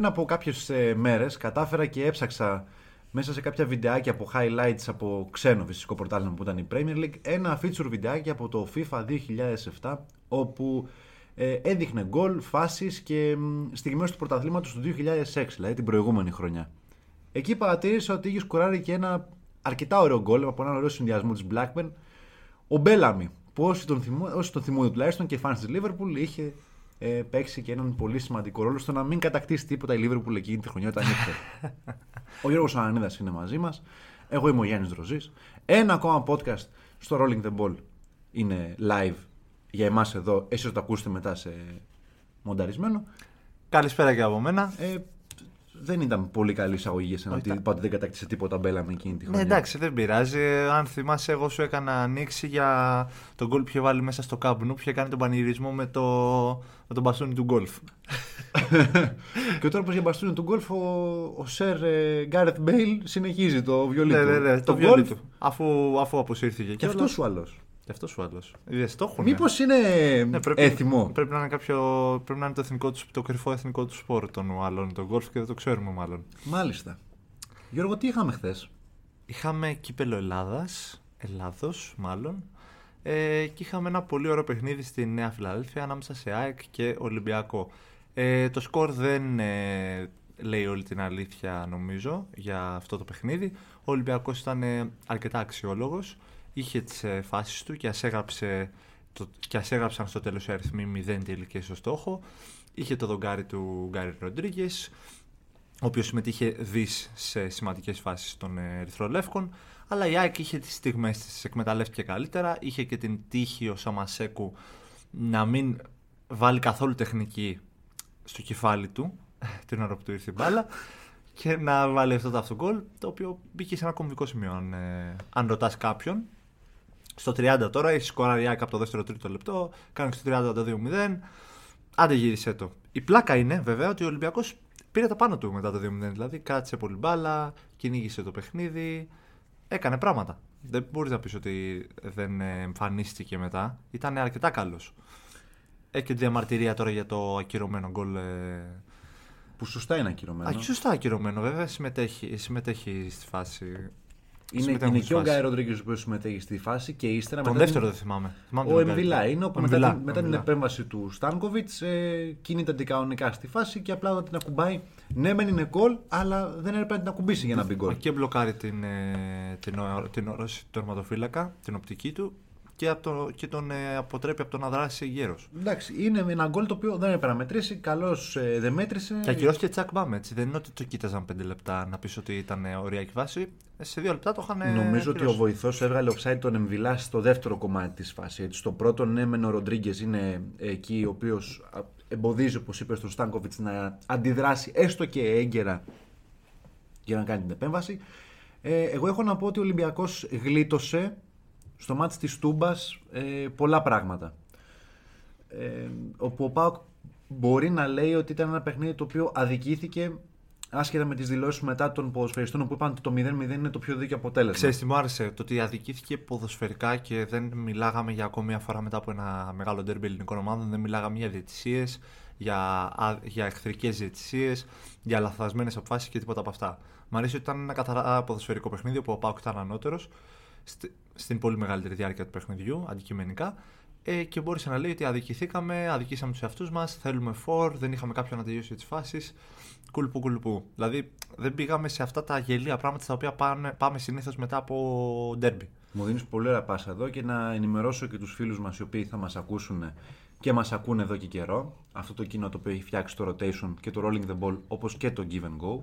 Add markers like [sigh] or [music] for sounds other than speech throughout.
Πριν από κάποιες ε, μέρες κατάφερα και έψαξα μέσα σε κάποια βιντεάκια από highlights από ξένο φυσικό πορτάλ που ήταν η Premier League ένα feature βιντεάκι από το FIFA 2007 όπου ε, έδειχνε γκολ, φάσεις και μ, στιγμές του πρωταθλήματος του 2006 δηλαδή την προηγούμενη χρονιά. Εκεί παρατήρησα ότι είχε σκουράρει και ένα αρκετά ωραίο γκολ από έναν ωραίο συνδυασμό της Blackburn ο Μπέλαμι, που όσοι τον, θυμού, όσοι τον θυμούνται τουλάχιστον και φάνη της Λίβερπουλ, είχε ε, παίξει και έναν πολύ σημαντικό ρόλο στο να μην κατακτήσει τίποτα η Λίβερπουλ εκείνη τη χρονιά όταν ήρθε. [laughs] ο Γιώργος Ανανίδας είναι μαζί μας. Εγώ είμαι ο Γιάννης Δροζή. Ένα ακόμα podcast στο Rolling the Ball είναι live για εμάς εδώ. Εσείς θα το ακούσετε μετά σε μονταρισμένο. Καλησπέρα και από μένα. Ε, δεν ήταν πολύ καλή εισαγωγή για σένα Όχι, ότι τα- είπα ότι δεν κατάκτησε τίποτα Μπέλαμι εκείνη τη Ναι, χρονιά. εντάξει, δεν πειράζει. Ε, Αν θυμάσαι, εγώ σου έκανα ανοίξει για το γκολ που είχε βάλει μέσα στο Καμπ Νου, που είχε κάνει τον πανηγυρισμό με, το, με τον μπαστούνι του γκολφ. [laughs] Και τώρα που για μπαστούνι του γκολφ, ο, ο Σερ Γκάρεθ Μπέιλ συνεχίζει το βιολί ναι, του. ναι, ναι, το γκολφ βιολί του. Αφού, αφού αποσύρθηκε. Και αυτός Ουαλός. Και αυτός Ουαλός. Είδες, το έχουν. Μήπως είναι Ναι, πρέπει, έθιμο. Πρέπει να είναι, κάποιο, πρέπει να είναι το, εθνικό του, το κρυφό εθνικό του σπορ των Ουαλών, το γκολφ και δεν το ξέρουμε μάλλον. Μάλιστα. Γιώργο, τι είχαμε χθες; Είχαμε κύπελο Ελλάδας, Ελλάδος μάλλον, ε, και είχαμε ένα πολύ ωραίο παιχνίδι στη Νέα Φιλαδέλφια ανάμεσα σε ΑΕΚ και Ολυμπιακό. Ε, το σκορ δεν ε, λέει όλη την αλήθεια νομίζω για αυτό το παιχνίδι. Ο Ολυμπιακός ήταν ε, αρκετά αξιόλογος, είχε τις ε, φάσεις του και ας, έγραψε, το, και ας έγραψαν στο τέλος οι αριθμοί 0 τελικές στο στόχο. Είχε το δογκάρι του Γκάρι Ροντρίγκες, ο οποίος συμμετείχε δις σε σημαντικές φάσεις των ε, Ερυθρολεύκων, αλλά η ΑΕΚ είχε τις στιγμές της, τις εκμεταλλεύτηκε καλύτερα, είχε και την τύχη ο Σαμασέκου να μην βάλει καθόλου τεχνική στο κεφάλι του [laughs] την ώρα που του ήρθε η μπάλα και να βάλει αυτό το αυτογκολ, το οποίο μπήκε σε ένα κομβικό σημείο αν, ε, αν ρωτάς κάποιον. Στο 30 τώρα έχει σκοράρει η ΑΕΚ από το δεύτερο τρίτο λεπτό, κάνει στο 30 το 2-0. Άντε γύρισε το. Η πλάκα είναι βέβαια ότι ο Ολυμπιακός πήρε τα πάνω του μετά το 2-0. Δηλαδή κάτσε πολύ μπάλα, κυνήγησε το παιχνίδι, έκανε πράγματα. Δεν μπορείς να πεις ότι δεν ε, εμφανίστηκε μετά. Ήταν αρκετά καλός. Έχει και τη διαμαρτυρία τώρα για το ακυρωμένο γκολ. ε, Που σωστά είναι ακυρωμένο. Α, και σωστά ακυρωμένο, βέβαια. Συμμετέχει, συμμετέχει στη φάση. Είναι, συμμετέχουν είναι στη και ο φάση. Γκάι Ροντρίγκες που συμμετέχει στη φάση και ύστερα. Τον μετά δεύτερο την- δεν θυμάμαι. θυμάμαι Ο τον Γκάρι. Εμβιλά είναι όπου Ο μετά, Εμβιλά, την, μετά ο την Εμβιλά. επέμβαση του Στάνκοβιτς ε, κινείται αντικανονικά στη φάση και απλά όταν την ακουμπάει. Ναι, μεν είναι γκολ, αλλά δεν έπρεπε να την ακουμπήσει για να μπει γκολ. Και μπλοκάρει την, ε, την, ο- την όραση του τερματοφύλακα, την οπτική του και, απ' το, και τον ε, αποτρέπει από το να δράσει γέρος. Εντάξει, είναι ένα γκολ το οποίο δεν έπρεπε να μετρήσει. Καλώς δεν μέτρησε. Και ακυρώθηκε τσακ μπαμ έτσι. Δεν είναι ότι το κοίταζαν 5 λεπτά να πεις ότι ήταν ε, ωριακή βάση. Ε, Σε 2 λεπτά το είχαν. ε, Νομίζω ότι ο ακυρώσει. βοηθός έβγαλε offside τον Εμβιλά στο δεύτερο κομμάτι της φάσης. Έτσι. Στο πρώτο, ναι, μεν ο Ροντρίγκες είναι εκεί, ο οποίος εμποδίζει, όπως είπε, στον Στάνκοβιτς να αντιδράσει έστω και έγκαιρα για να κάνει την επέμβαση. Ε, εγώ έχω να πω ότι ο Ολυμπιακός γλίτωσε στο μάτι της Τούμπας ε, πολλά πράγματα. Ε, όπου ο Πάοκ μπορεί να λέει ότι ήταν ένα παιχνίδι το οποίο αδικήθηκε άσχετα με τις δηλώσεις μετά των ποδοσφαιριστών που είπαν ότι το 0-0 είναι το πιο δίκαιο αποτέλεσμα. Ξέρεις τι μου άρεσε, το ότι αδικήθηκε ποδοσφαιρικά και δεν μιλάγαμε για ακόμη μια φορά μετά από ένα μεγάλο ντέρμπι ελληνικών ομάδων, δεν μιλάγαμε για διαιτησίες, για, α- για εχθρικές διαιτησίες, για λαθασμένες αποφάσεις και τίποτα από αυτά. Μ' αρέσει ότι ήταν ένα καθαρά ποδοσφαιρικό παιχνίδι όπου ο Πάουκ ήταν ανώτερος στη- στην πολύ μεγαλύτερη διάρκεια του παιχνιδιού, αντικειμενικά. Ε, και μπόρεσε να λέει ότι αδικηθήκαμε, αδικήσαμε τους εαυτούς μας, θέλουμε φορ, δεν είχαμε κάποιον να τελειώσει τις φάσεις. κουλπού κουλπού. Δηλαδή δεν πήγαμε σε αυτά τα γελία πράγματα στα οποία πάνε, πάμε συνήθως μετά από ντέρμπι. Μου δίνεις πολύ ωραία πάσα εδώ και να ενημερώσω και τους φίλους μας οι οποίοι θα μας ακούσουν και μας ακούνε εδώ και καιρό. Αυτό το κοινό το οποίο έχει φτιάξει το rotation και το rolling the ball όπως και το give and go.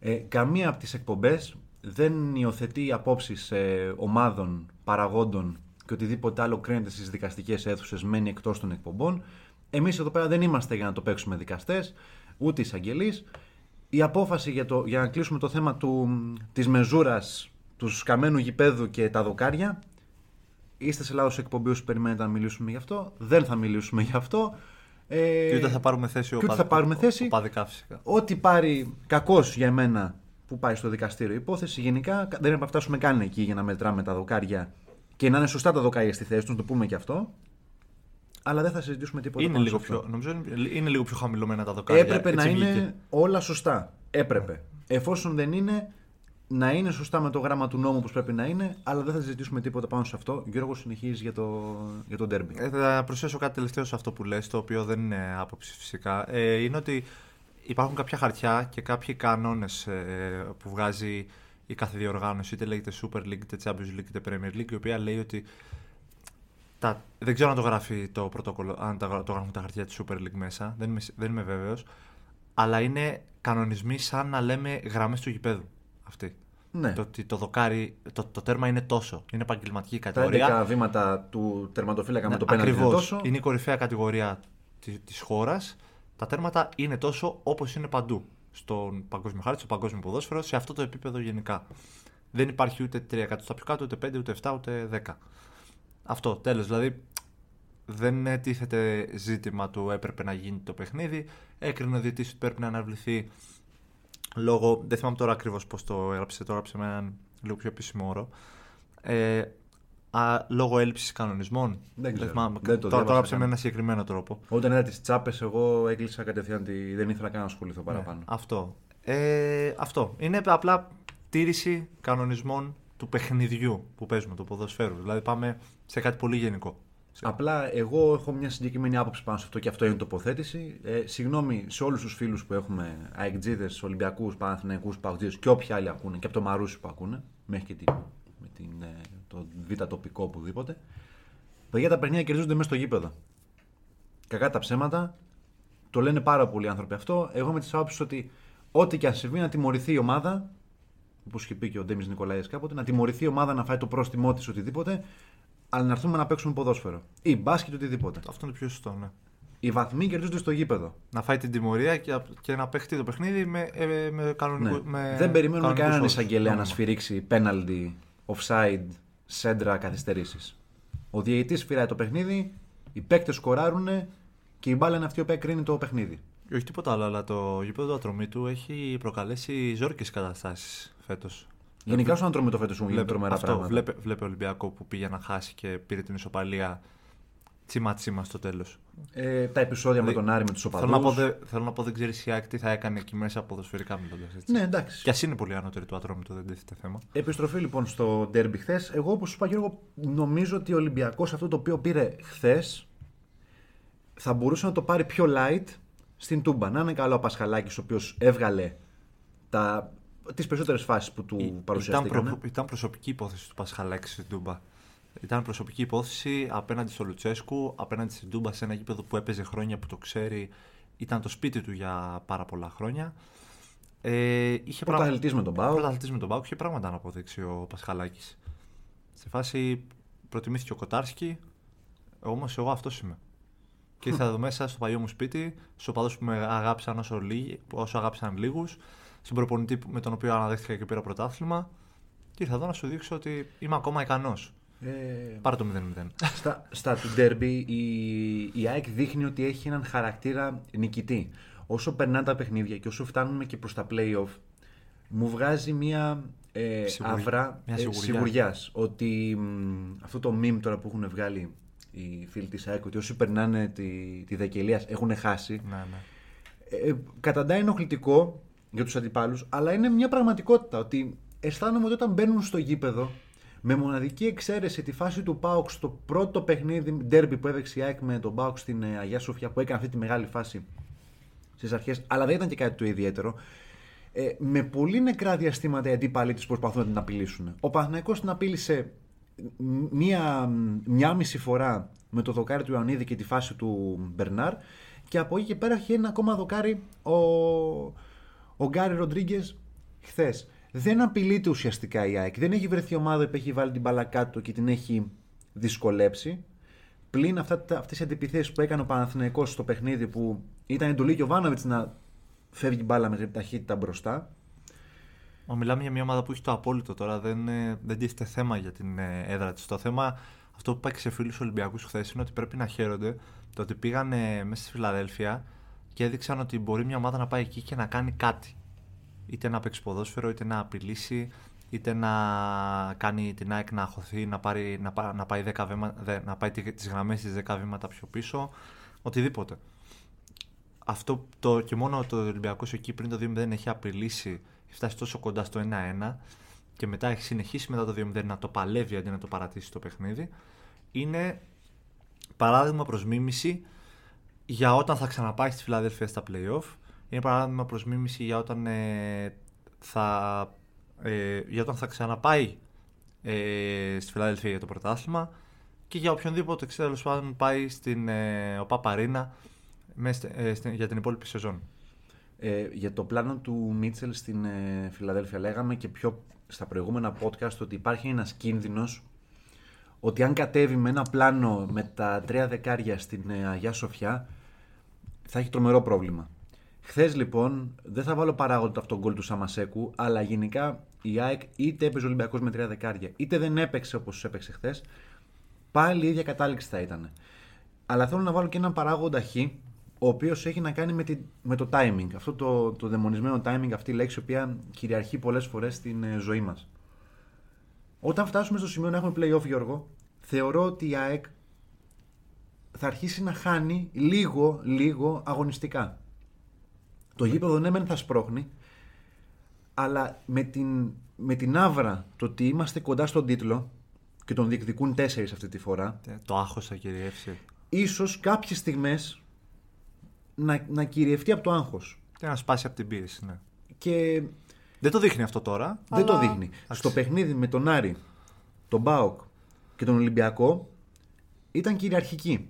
Ε, καμία από τις εκπομπές δεν υιοθετεί απόψεις ε, ομάδων, παραγόντων και οτιδήποτε άλλο κρίνεται στις δικαστικές αίθουσες μένει εκτός των εκπομπών. Εμείς εδώ πέρα δεν είμαστε για να το παίξουμε δικαστές, ούτε εισαγγελείς. Η απόφαση για, το, για να κλείσουμε το θέμα του, της μεζούρας του σκαμμένου γηπέδου και τα δοκάρια είστε σε λάθος εκπομπή όσοι περιμένετε να μιλήσουμε γι' αυτό δεν θα μιλήσουμε γι' αυτό ε, Και ούτε θα πάρουμε θέση και ούτε θα πάρουμε θέση. οπαδικά φυσικά. ό,τι πάρει κακός για εμένα που πάει στο δικαστήριο η υπόθεση γενικά δεν πρέπει να φτάσουμε καν εκεί για να μετράμε τα δοκάρια και να είναι σωστά τα δοκάρια στη θέση τους, να το πούμε και αυτό αλλά δεν θα συζητήσουμε τίποτα Είναι πάνω λίγο, σε αυτό. πιο, νομίζω είναι, είναι λίγο πιο χαμηλωμένα τα δοκάρια. Έπρεπε να έτσι είναι βγήκε. όλα σωστά. Έπρεπε. Εφόσον δεν είναι, να είναι σωστά με το γράμμα του νόμου όπως πρέπει να είναι, αλλά δεν θα συζητήσουμε τίποτα πάνω σε αυτό. Γιώργος συνεχίζεις για το, για το derby. Ε, θα προσθέσω κάτι τελευταίο σε αυτό που λες, το οποίο δεν είναι άποψη φυσικά. Ε, είναι ότι υπάρχουν κάποια χαρτιά και κάποιοι κανόνες ε, που βγάζει η κάθε διοργάνωση, είτε λέγεται Super League, είτε Champions League, είτε Premier League, η οποία λέει ότι τα, δεν ξέρω αν το γράφει το πρωτόκολλο, αν τα, το γράφουν τα χαρτιά της Super League μέσα, δεν είμαι, δεν είμαι βέβαιος, αλλά είναι κανονισμοί σαν να λέμε γραμμές του γηπέδου αυτοί. Ναι. Το ότι το δοκάρι, το, το τέρμα είναι τόσο. Είναι επαγγελματική Τα κατηγορία. 11 βήματα του τερματοφύλακα με Ναι, το πέναντι είναι ακριβώς. τόσο. Είναι η κορυφαία κατηγορία τη της χώρας. Τα τέρματα είναι τόσο όπως είναι παντού. Στον παγκόσμιο χάρτη, στο παγκόσμιο ποδόσφαιρο, σε αυτό το επίπεδο γενικά. Δεν υπάρχει ούτε 3 εκατοστά πιο κάτω, ούτε 5, ούτε 7, ούτε 10. Αυτό, τέλος. Δηλαδή, δεν τίθεται ζήτημα του έπρεπε να γίνει το παιχνίδι. Έκρινε ο διαιτής ότι πρέπει να αναβληθεί λόγω. Δεν θυμάμαι τώρα ακριβώς πώς το έγραψε. Το έγραψε με έναν λίγο πιο επίσημο όρο. Ε, α, λόγω έλλειψης κανονισμών. Δεν ξέρω. θυμάμαι. Δεν το το, το διάβασα έγραψε καν. με ένα συγκεκριμένο τρόπο. Όταν είδα τις τσάπες, εγώ έκλεισα κατευθείαν. Τη... Δεν ήθελα καν να ασχοληθώ παραπάνω. Ναι, αυτό. Ε, αυτό. Είναι απλά τήρηση κανονισμών του παιχνιδιού που παίζουμε, του ποδοσφαίρου. Δηλαδή πάμε σε κάτι πολύ γενικό. Απλά εγώ έχω μια συγκεκριμένη άποψη πάνω σε αυτό και αυτό είναι τοποθέτηση. Ε, συγγνώμη σε όλους τους φίλους που έχουμε αεκτζίδες, Ολυμπιακούς, Παναθηναϊκούς, Παουτζίδε και όποιοι άλλοι ακούνε και από το Μαρούσι που ακούνε, μέχρι και τη, με την, ε, το β' τοπικό οπουδήποτε. Παιδιά τα παιχνίδια κερδίζονται μέσα στο γήπεδο. Κακά τα ψέματα. Το λένε πάρα πολλοί άνθρωποι αυτό. Εγώ με της άποψης ότι ό,τι και αν συμβεί να τιμωρηθεί η ομάδα, όπως είχε πει και ο Ντέμις Νικολάη κάποτε, να τιμωρηθεί η ομάδα να φάει το πρόστιμό της οτιδήποτε, αλλά να έρθουμε να παίξουμε ποδόσφαιρο. Ή μπάσκετ οτιδήποτε. Αυτό είναι πιο σωστό, ναι. Οι βαθμοί κερδίζονται στο γήπεδο. Να φάει την τιμωρία και, και να παίχτει το παιχνίδι με, ε, με κανονικό. Ναι. Με Δεν περιμένουμε κανονικούς κανέναν όρους. εισαγγελέα να Νόμιμα. σφυρίξει πέναλτι, offside, σέντρα, καθυστερήσεις. Ο διαιτητής φυράει το παιχνίδι, οι παίκτες σκοράρουν και η μπάλα είναι αυτή η οποία κρίνει το παιχνίδι. Όχι τίποτα άλλο, αλλά το γήπεδο του ατρωμί του έχει προκαλέσει ζόρικες καταστάσεις φέτος. Γενικά στον ατρόμητο φέτος μου γίνεται τρομερά αυτό, πράγματα. βλέπε, βλέπε Ολυμπιακό που πήγε να χάσει και πήρε την ισοπαλία τσίμα τσίμα στο τέλος. Ε, τα επεισόδια με Δη- τον Άρη με τους Θέλω να, πω, οπαδούς. δε- θέλω να πω, δεν ξέρεις η ΑΕΚ τι θα έκανε εκεί μέσα ποδοσφαιρικά μιλώντα έτσι. Ναι, εντάξει. Κι ας είναι πολύ ανώτερη του ατρόμητο, δεν τίθεται θέμα. Επιστροφή λοιπόν στο ντέρμπι χθες. Εγώ, όπως σου είπα, Γιώργο, νομίζω ότι ο Ολυμπιακός αυτό το οποίο πήρε χθες θα μπορούσε να το πάρει πιο light στην Τούμπα. Να είναι καλό ο Πασχαλάκης, ο οποίος έβγαλε τα... τις περισσότερες φάσεις που του Ήταν, παρουσιαστήκαν. προ- ήταν προσωπική υπόθεση του Πασχαλάκη στην Τούμπα. Ήταν προσωπική υπόθεση απέναντι στο Λουτσέσκου, απέναντι στην Τούμπα σε ένα γήπεδο που έπαιζε χρόνια που το ξέρει. Ήταν το σπίτι του για πάρα πολλά χρόνια. Ε, είχε Πρωταθλητής με τον ΠΑΟΚ. Πρωταθλητής με τον Πάουκ. Είχε πράγματα να αποδείξει ο Πασχαλάκης. Σε φάση προτιμήθηκε ο Κοτάρσκι, όμως εγώ αυτός είμαι. Και ήρθα εδώ μέσα στο παλιό μου σπίτι, στους οπαδούς που με αγάπησαν όσο, λίγοι, όσο αγάπησαν λίγους, στον προπονητή που- με τον οποίο αναδέχτηκα και πήρα πρωτάθλημα. Και ήρθα εδώ να σου δείξω ότι είμαι ακόμα ικανός. Ε, Πάρε το 0-0. στα, στα του ντέρμπι η, η ΑΕΚ δείχνει ότι έχει έναν χαρακτήρα νικητή. Όσο περνάνε τα παιχνίδια και όσο φτάνουμε και προς τα play-off, μου βγάζει μια ε, Σιγουριά. αυρά Μια ε, σιγουριά. σιγουριάς. Ότι μ, αυτό το meme τώρα που έχουν βγάλει οι φίλοι της ΑΕΚ, ότι όσοι περνάνε τη, τη δεκαιλία έχουν χάσει, ναι, ναι. ε, καταντάει ενοχλητικό για τους αντιπάλους, αλλά είναι μια πραγματικότητα ότι αισθάνομαι ότι όταν μπαίνουν στο γήπεδο, με μοναδική εξαίρεση τη φάση του ΠΑΟΚ στο πρώτο παιχνίδι ντέρμπι που έδεξε η ΑΕΚ με τον ΠΑΟΚ στην ε, Αγία Σοφιά που έκανε αυτή τη μεγάλη φάση στις αρχές, αλλά δεν ήταν και κάτι το ιδιαίτερο. Ε, με πολύ νεκρά διαστήματα οι αντίπαλοι της προσπαθούν να την απειλήσουν. Ο Παναθηναϊκός την απείλησε μία, μία μισή φορά με το δοκάρι του Ιωαννίδη και τη φάση του Μπερνάρ και από εκεί και πέρα έχει ένα ακόμα δοκάρι ο, ο Γκάρι Ροντρίγκες χθες. Δεν απειλείται ουσιαστικά η ΑΕΚ. Δεν έχει βρεθεί ομάδα που έχει βάλει την μπάλα κάτω και την έχει δυσκολέψει. Πλην αυτά, τα- αυτές οι αντιπιθέσεις που έκανε ο Παναθηναϊκός στο παιχνίδι που ήταν εντολή και ο Βάνοβιτς να φεύγει μπάλα με ταχύτητα μπροστά. Μα μιλάμε για μια ομάδα που έχει το απόλυτο τώρα. Δεν, ε, δεν τίθεται θέμα για την ε, έδρα της. Το θέμα, αυτό που είπα και σε φίλους Ολυμπιακούς χθες, είναι ότι πρέπει να χαίρονται το ότι πήγαν ε, μέσα στη Φιλαδέλφια και έδειξαν ότι μπορεί μια ομάδα να πάει εκεί και να κάνει κάτι. Είτε να παίξει ποδόσφαιρο, είτε να απειλήσει, είτε να κάνει την ΑΕΚ να αχωθεί, να, πάρει, να, πά- να πάει, 10 βήμα, δε- να πάει τις γραμμές της 10 βήματα πιο πίσω. Οτιδήποτε αυτό το, και μόνο το Ολυμπιακός εκεί πριν το 2-0 έχει απειλήσει, έχει φτάσει τόσο κοντά στο 1-1 και μετά έχει συνεχίσει μετά το 2-0 να το παλεύει αντί να το παρατήσει το παιχνίδι. Είναι παράδειγμα προς μίμηση για όταν θα ξαναπάει στη Φιλαδέλφια στα play-off. Είναι παράδειγμα προς μίμηση για όταν ε, θα, ε, για όταν θα ξαναπάει ε, στη Φιλαδέλφια για το πρωτάθλημα και για οποιονδήποτε τέλος πάντων πάει στην ε, ΟΠΑ Παρίνα μες, ε, στην- για την υπόλοιπη σεζόν. Ε, για το πλάνο του Μίτσελ στην ε, Φιλαδέλφια λέγαμε και πιο στα προηγούμενα podcast ότι υπάρχει ένας κίνδυνος ότι αν κατέβει με ένα πλάνο με τα τρία δεκάρια στην ε, Αγιά Σοφιά θα έχει τρομερό πρόβλημα. Χθες λοιπόν δεν θα βάλω παράγοντα αυτό το γκολ του Σαμασέκου, αλλά γενικά η ΑΕΚ είτε έπαιζε ο Ολυμπιακός με τρία δεκάρια, είτε δεν έπαιξε όπως έπαιξε χθες, πάλι η ίδια κατάληξη θα ήταν. Αλλά θέλω να βάλω και έναν παράγοντα χ, ο οποίος έχει να κάνει με, τη, με το timing. Αυτό το, το δαιμονισμένο timing, αυτή η λέξη, η οποία κυριαρχεί πολλές φορές στην ε, ζωή μας. Όταν φτάσουμε στο σημείο να έχουμε playoff, Γιώργο, θεωρώ ότι η ΑΕΚ θα αρχίσει να χάνει λίγο, λίγο αγωνιστικά. Το γήπεδο ναι μεν θα σπρώχνει, αλλά με την, με την άβρα το ότι είμαστε κοντά στον τίτλο και τον διεκδικούν τέσσερις αυτή τη φορά, Ε, Το άγχος θα κυριεύσει. ίσως κάποιες στιγμές να, να κυριευτεί από το άγχος. Και να σπάσει από την πίεση, ναι. Και Δεν το δείχνει αυτό τώρα. δεν το αλλά- δείχνει. Στο παιχνίδι με τον Άρη, τον Μπάοκ και τον Ολυμπιακό ήταν κυριαρχική.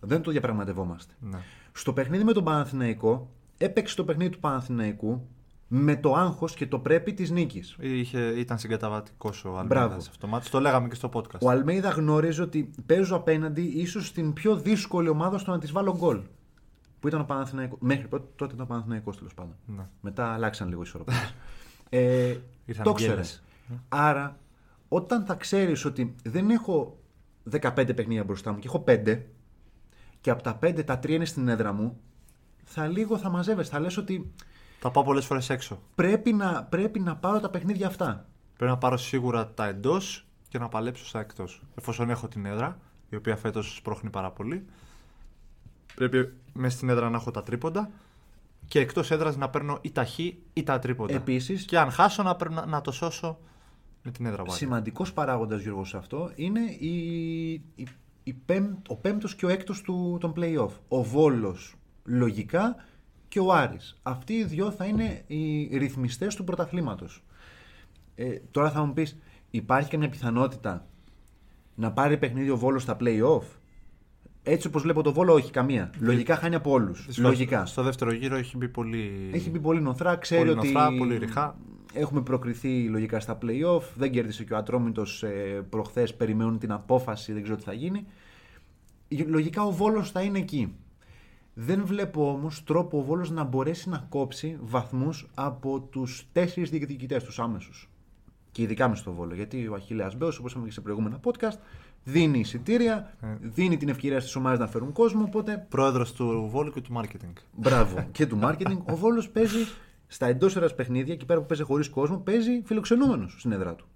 Δεν το διαπραγματευόμαστε. Ναι. Στο παιχνίδι με τον Παναθηναϊκό έπαιξε το παιχνίδι του Παναθηναϊκού με το άγχος και το πρέπει της νίκης. Είχε, ήταν συγκαταβατικός ο Μπράβο. Αλμέιδα σε αυτό το μάτι. Το λέγαμε και στο podcast. Ο Αλμέιδα γνώριζε ότι παίζω απέναντι ίσως στην πιο δύσκολη ομάδα στο να της βάλω γκολ. Που ήταν ο Παναθηναϊκός. Μέχρι τότε, τότε ήταν ο Παναθηναϊκός τέλος πάντων. Ναι. Μετά αλλάξαν λίγο οι ισορροπίες. [laughs] ε, Ήρθαν το οι ξέρε. γκέλες. Άρα, όταν θα ξέρεις ότι δεν έχω 15 παιχνίδια μπροστά μου και έχω 5 και από τα 5 τα 3 είναι στην έδρα μου, θα λίγο θα μαζεύεσαι. Θα λες ότι Θα πάω πολλές φορές έξω. πρέπει να, πρέπει να πάρω τα παιχνίδια αυτά. Πρέπει να πάρω σίγουρα τα εντός και να παλέψω στα εκτός. Εφόσον έχω την έδρα, η οποία φέτος σπρώχνει πάρα πολύ, πρέπει μέσα στην έδρα να έχω τα τρίποντα και εκτός έδρας να παίρνω ή τα χ ή τα τρίποντα. Επίσης- Και αν χάσω να, παίρνω- να το σώσω με την έδρα πάλι. Σημαντικός παράγοντας, Γιώργος, σε αυτό είναι η, η, η πέμ- ο πέμπτος και ο έκτος του, των playoff. Ο Βόλος λογικά και ο Άρης. Αυτοί οι δυο θα είναι οι ρυθμιστές του πρωταθλήματος. Ε, τώρα θα μου πεις, υπάρχει καμιά πιθανότητα να πάρει παιχνίδι ο Βόλος στα play-off; Έτσι όπως βλέπω το Βόλο, όχι καμία. Λογικά χάνει από όλους. Δυστυχώς, Λογικά. Στο δεύτερο γύρο έχει μπει πολύ. Έχει μπει πολύ νοθρά, ξέρει Πολύ ότι νοθρά, πολύ ρηχά. έχουμε προκριθεί λογικά στα play-off. Δεν κέρδισε και ο Ατρόμητος ε, προχθές, περιμένουν την απόφαση, δεν ξέρω τι θα γίνει. Λογικά ο Βόλος θα είναι εκεί. Δεν βλέπω όμως τρόπο ο Βόλος να μπορέσει να κόψει βαθμούς από τους τέσσερις διεκδικητές, τους άμεσους. Και ειδικά μες στο Βόλο. Γιατί ο Αχίλεας Μπέος, όπως είπαμε και σε προηγούμενα podcast, δίνει εισιτήρια, Ε. δίνει την ευκαιρία στις ομάδες να φέρουν κόσμο, οπότε Πρόεδρος του Βόλου και του marketing. Μπράβο. [laughs] και του marketing. Ο Βόλος παίζει στα εντός έδρα παιχνίδια, εκεί πέρα που παίζει χωρίς κόσμο, παίζει φιλοξενούμενος στην έδρα του.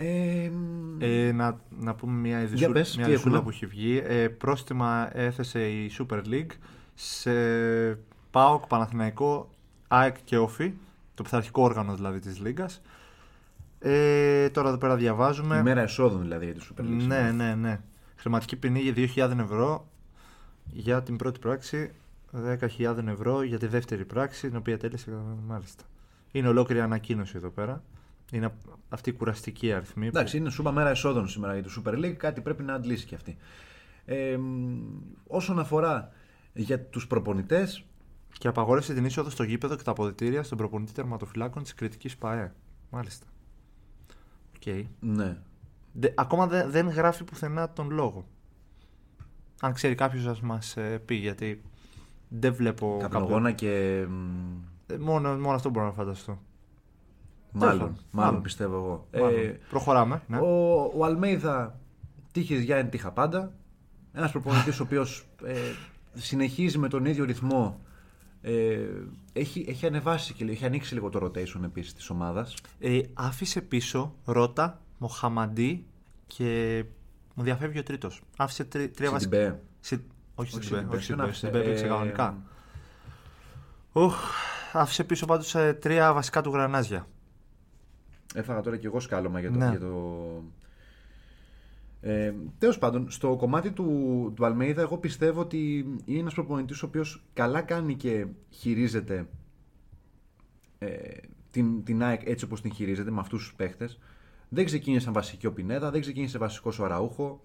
Ε, Ε, να, να πούμε μια Για ειδισούλα, πες, μια τι ειδισούλα έχουμε; που έχει βγει. Ε, πρόστιμα έθεσε η Super League σε ΠΑΟΚ, Παναθηναϊκό, ΑΕΚ και ΟΦΗ, το πειθαρχικό όργανο δηλαδή της Λίγκας. Ε, τώρα εδώ πέρα διαβάζουμε. ημέρα εσόδων δηλαδή για τη Super League. Ναι, ναι, ναι. Χρηματική ποινή για 2.000 ευρώ για την πρώτη πράξη 10.000 ευρώ για τη δεύτερη πράξη, την οποία τέλειωσε. Μάλιστα. Είναι ολόκληρη ανακοίνωση εδώ πέρα. Είναι αυτή η κουραστική αριθμή. που- Εντάξει, είναι σούπα μέρα εσόδων σήμερα για το Super League, κάτι πρέπει να αντλήσει και αυτή. Ε, μ, όσον αφορά για τους προπονητές, Και απαγόρευσε την είσοδο στο γήπεδο και τα αποδητήρια στον προπονητή τερματοφυλάκων της κριτικής ΠαΕ. Μάλιστα. Οκ. ναι, Δε- ακόμα δε- δεν γράφει πουθενά τον λόγο. Αν ξέρει κάποιος να μας πει, γιατί δεν βλέπω. καπνογόνα και μ, κάποιο- Ε, μόνο, μόνο αυτό μπορώ να φανταστώ. Μάλλον, πάντων, μάλλον, μάλλον. πιστεύω εγώ. Μάλλον. Ε, Προχωράμε. Ναι. Ο, ο Αλμέιδα τύχες Γιάννη τύχα πάντα. Ένας προπονητής ο οποίος ε, συνεχίζει με τον ίδιο ρυθμό. Ε, έχει, έχει ανεβάσει και έχει ανοίξει λίγο το rotation επίσης της ομάδας. Ε, άφησε πίσω Ρότα, Μοχαμαντί και μου διαφεύγει ο τρίτος. Άφησε τρι, τρία βασικά. Σιντιμπέ. Συ... Όχι στην Σιντιμπέ. Μπέ, όχι στην Ποιον Μπέ, άφησε; στην Μπέ έπαιξε Ε, κανονικά. Οχ, άφησε πίσω πάντως ε, τρία βασικά του γρανάζια. Έφαγα τώρα και εγώ σκάλωμα για το. Ναι. Για το... Ε, Τέλος πάντων, στο κομμάτι του, του Αλμέιδα, εγώ πιστεύω ότι είναι ένας προπονητής ο οποίος καλά κάνει και χειρίζεται ε, την, την ΑΕΚ έτσι όπως την χειρίζεται με αυτούς τους παίχτες. Δεν ξεκίνησε σαν βασική ο Πινέδα, δεν ξεκίνησε βασικός ο Αραούχο,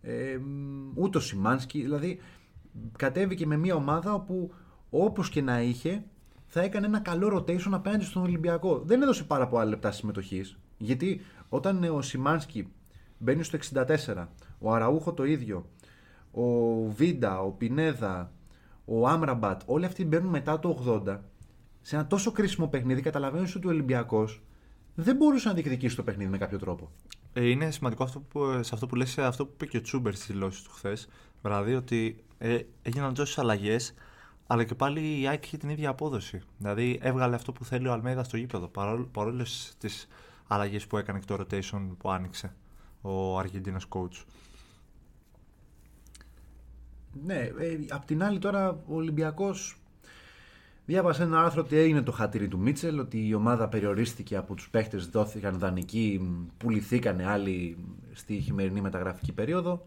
ε, ούτε ο Σιμάνσκι. Δηλαδή, κατέβηκε με μια ομάδα όπου όπως και να είχε, θα έκανε ένα καλό rotation απέναντι στον Ολυμπιακό. Δεν έδωσε πάρα πολλά λεπτά συμμετοχή. Γιατί όταν ο Σιμάνσκι μπαίνει στο 64, ο Αραούχο το ίδιο, ο Βίντα, ο Πινέδα, ο Άμραμπατ, όλοι αυτοί μπαίνουν μετά το 80. Σε ένα τόσο κρίσιμο παιχνίδι, καταλαβαίνεις ότι ο Ολυμπιακός δεν μπορούσε να διεκδικήσει το παιχνίδι με κάποιο τρόπο. Ε, είναι σημαντικό αυτό που, σε αυτό που λες, αυτό που είπε και ο Τσούμπερ στις δηλώσεις του χθες βράδυ, ότι ε, έγιναν τόσες αλλαγές, αλλά και πάλι η ΑΕΚ είχε την ίδια απόδοση. Δηλαδή έβγαλε αυτό που θέλει ο Αλμέδα στο γήπεδο, παρόλες τις αλλαγές που έκανε και το rotation που άνοιξε ο Αργεντίνο coach. Ναι, ε, απ' την άλλη τώρα ο Ολυμπιακός διάβασε ένα άρθρο ότι έγινε το χατήρι του Μίτσελ, ότι η ομάδα περιορίστηκε από τους παίχτες, δόθηκαν δανεικοί, πουληθήκανε άλλοι στη χειμερινή μεταγραφική περίοδο.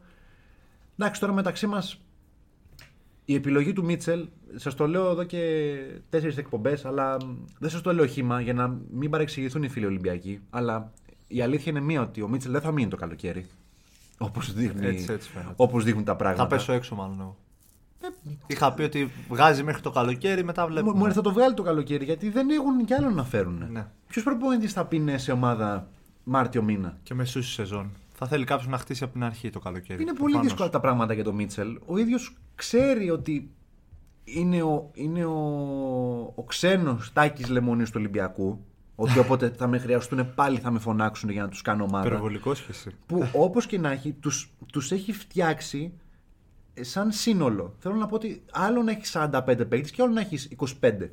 Εντάξει, τώρα μεταξύ μας η επιλογή του Μίτσελ, σας το λέω εδώ και τέσσερις εκπομπές, αλλά δεν σας το λέω χήμα για να μην παρεξηγηθούν οι φίλοι Ολυμπιακοί, αλλά η αλήθεια είναι μία ότι ο Μίτσελ δεν θα μείνει το καλοκαίρι. Όπως δείχνει, Έτσι, έτσι φαίνεται. όπως δείχνουν τα Θα πράγματα. πέσω έξω, μάλλον εγώ. Είχα πει ότι βγάζει μέχρι το καλοκαίρι, μετά Μου, βλέπουμε. μου έρθει να το βγάλει το καλοκαίρι γιατί δεν έχουν κι άλλο να φέρουν. Ναι. Ποιος προπονητή θα πει ναι σε ομάδα Μάρτιο μήνα; Και μεσούς σεζόν. Θα θέλει κάποιος να χτίσει από την αρχή το καλοκαίρι. Είναι πολύ Προφανώς. δύσκολα τα πράγματα για τον Μίτσελ. Ο ίδιος ξέρει ότι είναι ο, είναι ο, ο ξένος τάκης λεμονής του Ολυμπιακού. Ότι [laughs] όποτε θα με χρειαστούν πάλι θα με φωνάξουν για να τους κάνω ομάδα. Υπερβολικό σχέση. που όπως και να έχει, τους, τους έχει φτιάξει ε, σαν σύνολο. Θέλω να πω ότι άλλο να έχεις 45 παίκτες και άλλο να έχεις 25. Ναι.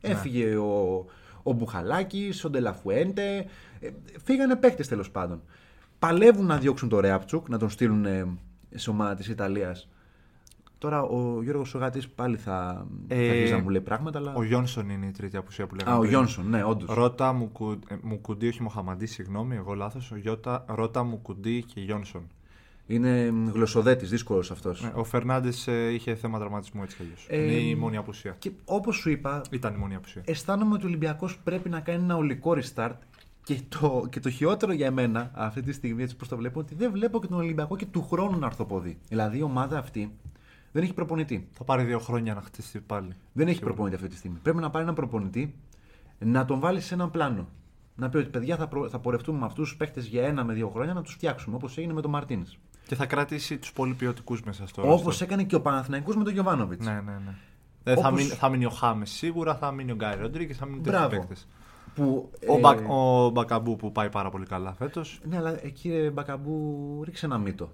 Έφυγε ο, ο Μπουχαλάκης, ο Ντελαφουέντε, ε, φύγανε παίκτες τέλος πάντων. Παλεύουν να διώξουν το Ρέαπτσουκ, να τον στείλουν ε, σε ομάδα της Ιταλίας. Τώρα ο Γιώργος Σογάτης πάλι θα, Ε, θα αρχίσει να μου λέει πράγματα, αλλά... Ο Γιόνσον είναι η τρίτη απουσία που λέγαμε. Α, ο πριν. Γιόνσον, ναι, όντως. Ρώτα μου, κου... ε, μου κουντί, όχι Μοχαμαντή, συγγνώμη, εγώ λάθος. Ο Γιώτα, Ρώτα μου κουντί και Γιόνσον. Είναι μ, γλωσσοδέτης, δύσκολος αυτός. Ε, Ο Φερνάντες είχε θέμα τραυματισμού έτσι κι αλλιώς. Ε, είναι η μόνη απουσία. Και όπως σου είπα, Ήταν η μόνη απουσία. αισθάνομαι ότι ο Ολυμπιακός πρέπει να κάνει ένα ολικό restart και το, και το χειρότερο για μένα αυτή τη στιγμή, έτσι πως το βλέπω, ότι δεν βλέπω και τον Ολυμπιακό και του χρόνου να αρθοποδεί. Δηλαδή η ομάδα αυτή δεν έχει προπονητή. Θα πάρει δύο χρόνια να χτίσει πάλι. Δεν έχει Σίγουρα. προπονητή αυτή τη στιγμή. Πρέπει να πάρει έναν προπονητή, να τον βάλει σε έναν πλάνο. Να πει ότι παιδιά θα, προ, θα πορευτούμε με αυτούς τους παίχτε για ένα με δύο χρόνια να τους φτιάξουμε όπως έγινε με τον Μαρτίνες. Και θα κρατήσει τους πολύ ποιοτικούς μέσα στο Όπως roster. έκανε και ο Παναθηναϊκός με τον Γιωβάνοβιτς. Ναι, ναι, ναι. Ε, θα, Όπως- μείνει, θα μείνει ο Χάμες σίγουρα, θα μείνει ο Γκάι Ροντρίγκε, θα μείνουν τέτοιοι Μπράβο. παίκτες. Που, Ο, ε, Μπακ, ο Μπακαμπού που πάει πάρα πολύ καλά φέτος. Ναι, αλλά ε, κύριε Μπακαμπού, ρίξε ένα μύτο.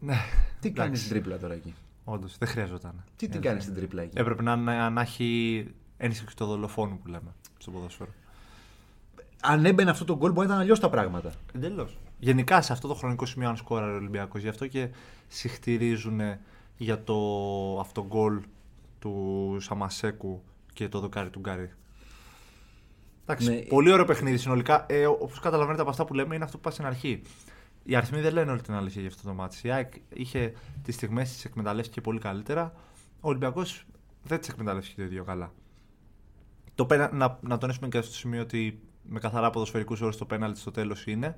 Ναι, Τι κάνεις στην τρίπλα τώρα εκεί; όντως δεν χρειαζόταν. Τι την Έτσι. κάνεις στην τρίπλα εκεί; Έπρεπε να, να, να έχει ένσυξη το δολοφόνου που λέμε στο ποδόσφαιρο. αν έμπαινε αυτό το γκολ, μπορεί να ήταν αλλιώς τα πράγματα. Εντελώς. Γενικά σε αυτό το χρονικό σημείο, αν σκόραρε ο Ολυμπιακός, γι' αυτό και συχτηρίζουν για το αυτό γκολ του Σαμασέκου και το δοκάρι του Γκάρι. Εντάξει, Ναι. πολύ ωραίο παιχνίδι συνολικά. Ε, Όπως καταλαβαίνετε από αυτά που λέμε, είναι αυτό που είπα στην αρχή. Οι αριθμοί δεν λένε όλη την αλήθεια για αυτό το μάτι. Η ΑΕΚ είχε τις στιγμές της εκμεταλλεύτηκε πολύ καλύτερα. Ο Ολυμπιακός δεν τις εκμεταλλεύτηκε το ίδιο καλά. Το πένα, να, να τονίσουμε και στο σημείο ότι με καθαρά ποδοσφαιρικούς όρους το πέναλτι στο τέλος είναι.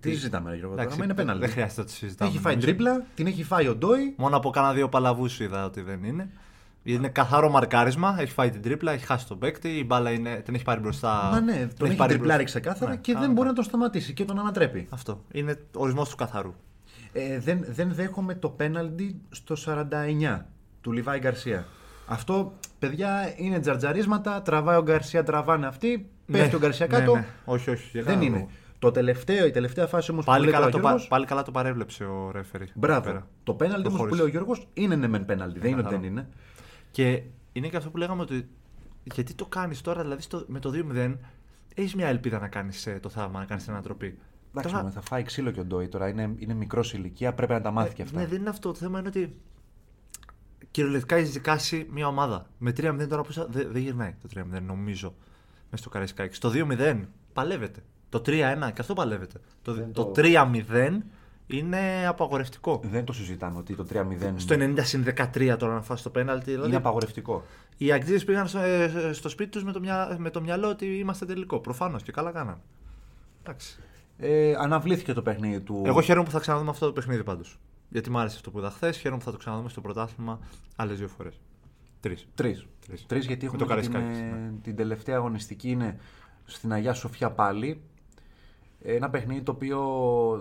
Τι συζητάμε, ρε Γιώργο, τώρα, Εντάξει, μα είναι πέναλτι. Δεν χρειάζεται να το συζητάμε. Έχει φάει νομίζω. τρίπλα, την έχει φάει ο Ντόι. Μόνο από κάνα δύο παλαβούς είδα ότι δεν είναι. Είναι καθαρό μαρκάρισμα, έχει φάει την τρίπλα, έχει χάσει τον παίκτη, η μπάλα είναι, την έχει πάρει μπροστά. Μα ναι, την τον έχει πάρει τριπλάρει μπροστά. ξεκάθαρα Ναι, και δεν κανονικά. μπορεί να τον σταματήσει και τον ανατρέπει. Αυτό. Είναι ορισμός του καθαρού. Ε, δεν, δεν δέχομαι το πέναλτι στο 49 του Λιβάη Γκαρσία. Αυτό, παιδιά, είναι τζαρτζαρίσματα. Τραβάει ο Γκαρσία, τραβάνε αυτοί. Πέφτει Ναι, ο Γκαρσία ναι, κάτω. ναι. Όχι, όχι. για Δεν κανένα είναι. λόγο. Το τελευταίο, η τελευταία φάση όμως που Πάλι λέει καλά, τώρα το, ο πα- Γιώργος, πάλι καλά το παρέβλεψε ο ρέφερη. Μπράβο. Το πέναλτι όμως που Προχώρησε. λέει ο Γιώργος είναι ναι μεν πέναλτι. Δεν είναι ότι Καθαρό. δεν είναι. Και είναι και αυτό που λέγαμε ότι. Γιατί το κάνεις τώρα, δηλαδή στο, με το 2-0, έχεις μια ελπίδα να κάνεις το θαύμα, να κάνεις την ανατροπή. Εντάξει, Τώρα- μωρέ, θα φάει ξύλο και ο Ντόι τώρα. Είναι, είναι μικρός ηλικία, πρέπει να τα μάθει και αυτά. Ναι, δεν είναι αυτό. Το θέμα είναι ότι κυριολεκτικά έχεις δικάσει μια ομάδα. Με 3-0 τώρα που δεν δεν γυρνάει το 3-0, νομίζω. Μέσα στο Καραϊσκάκι. Στο 2-0 παλεύεται. Το 3-1 και αυτό παλεύεται. Το, Δεν το... το- 3-0 είναι απαγορευτικό. Δεν το συζητάμε ότι το 3-0 Στο 90 συν 13 τώρα να φάσει το πέναλτι. Δηλαδή, είναι απαγορευτικό. οι Αγγλίδε πήγαν στο, ε, στο σπίτι τους με, το μυα- με το μυαλό ότι είμαστε τελικό. Προφανώς και καλά κάνανε. Εντάξει. Ε, αναβλήθηκε το παιχνίδι του. Εγώ χαίρομαι που θα ξαναδούμε αυτό το παιχνίδι πάντως. Γιατί μου άρεσε αυτό που είδα χθες. Χαίρομαι που θα το ξαναδούμε στο πρωτάθλημα άλλες δύο φορές. Τρεις. Τρεις. Τρεις. Τρεις γιατί Με έχουμε το και την, Καραϊσκάκης, ε, ναι. την τελευταία αγωνιστική είναι στην Αγία Σοφιά πάλι. Ένα παιχνίδι το οποίο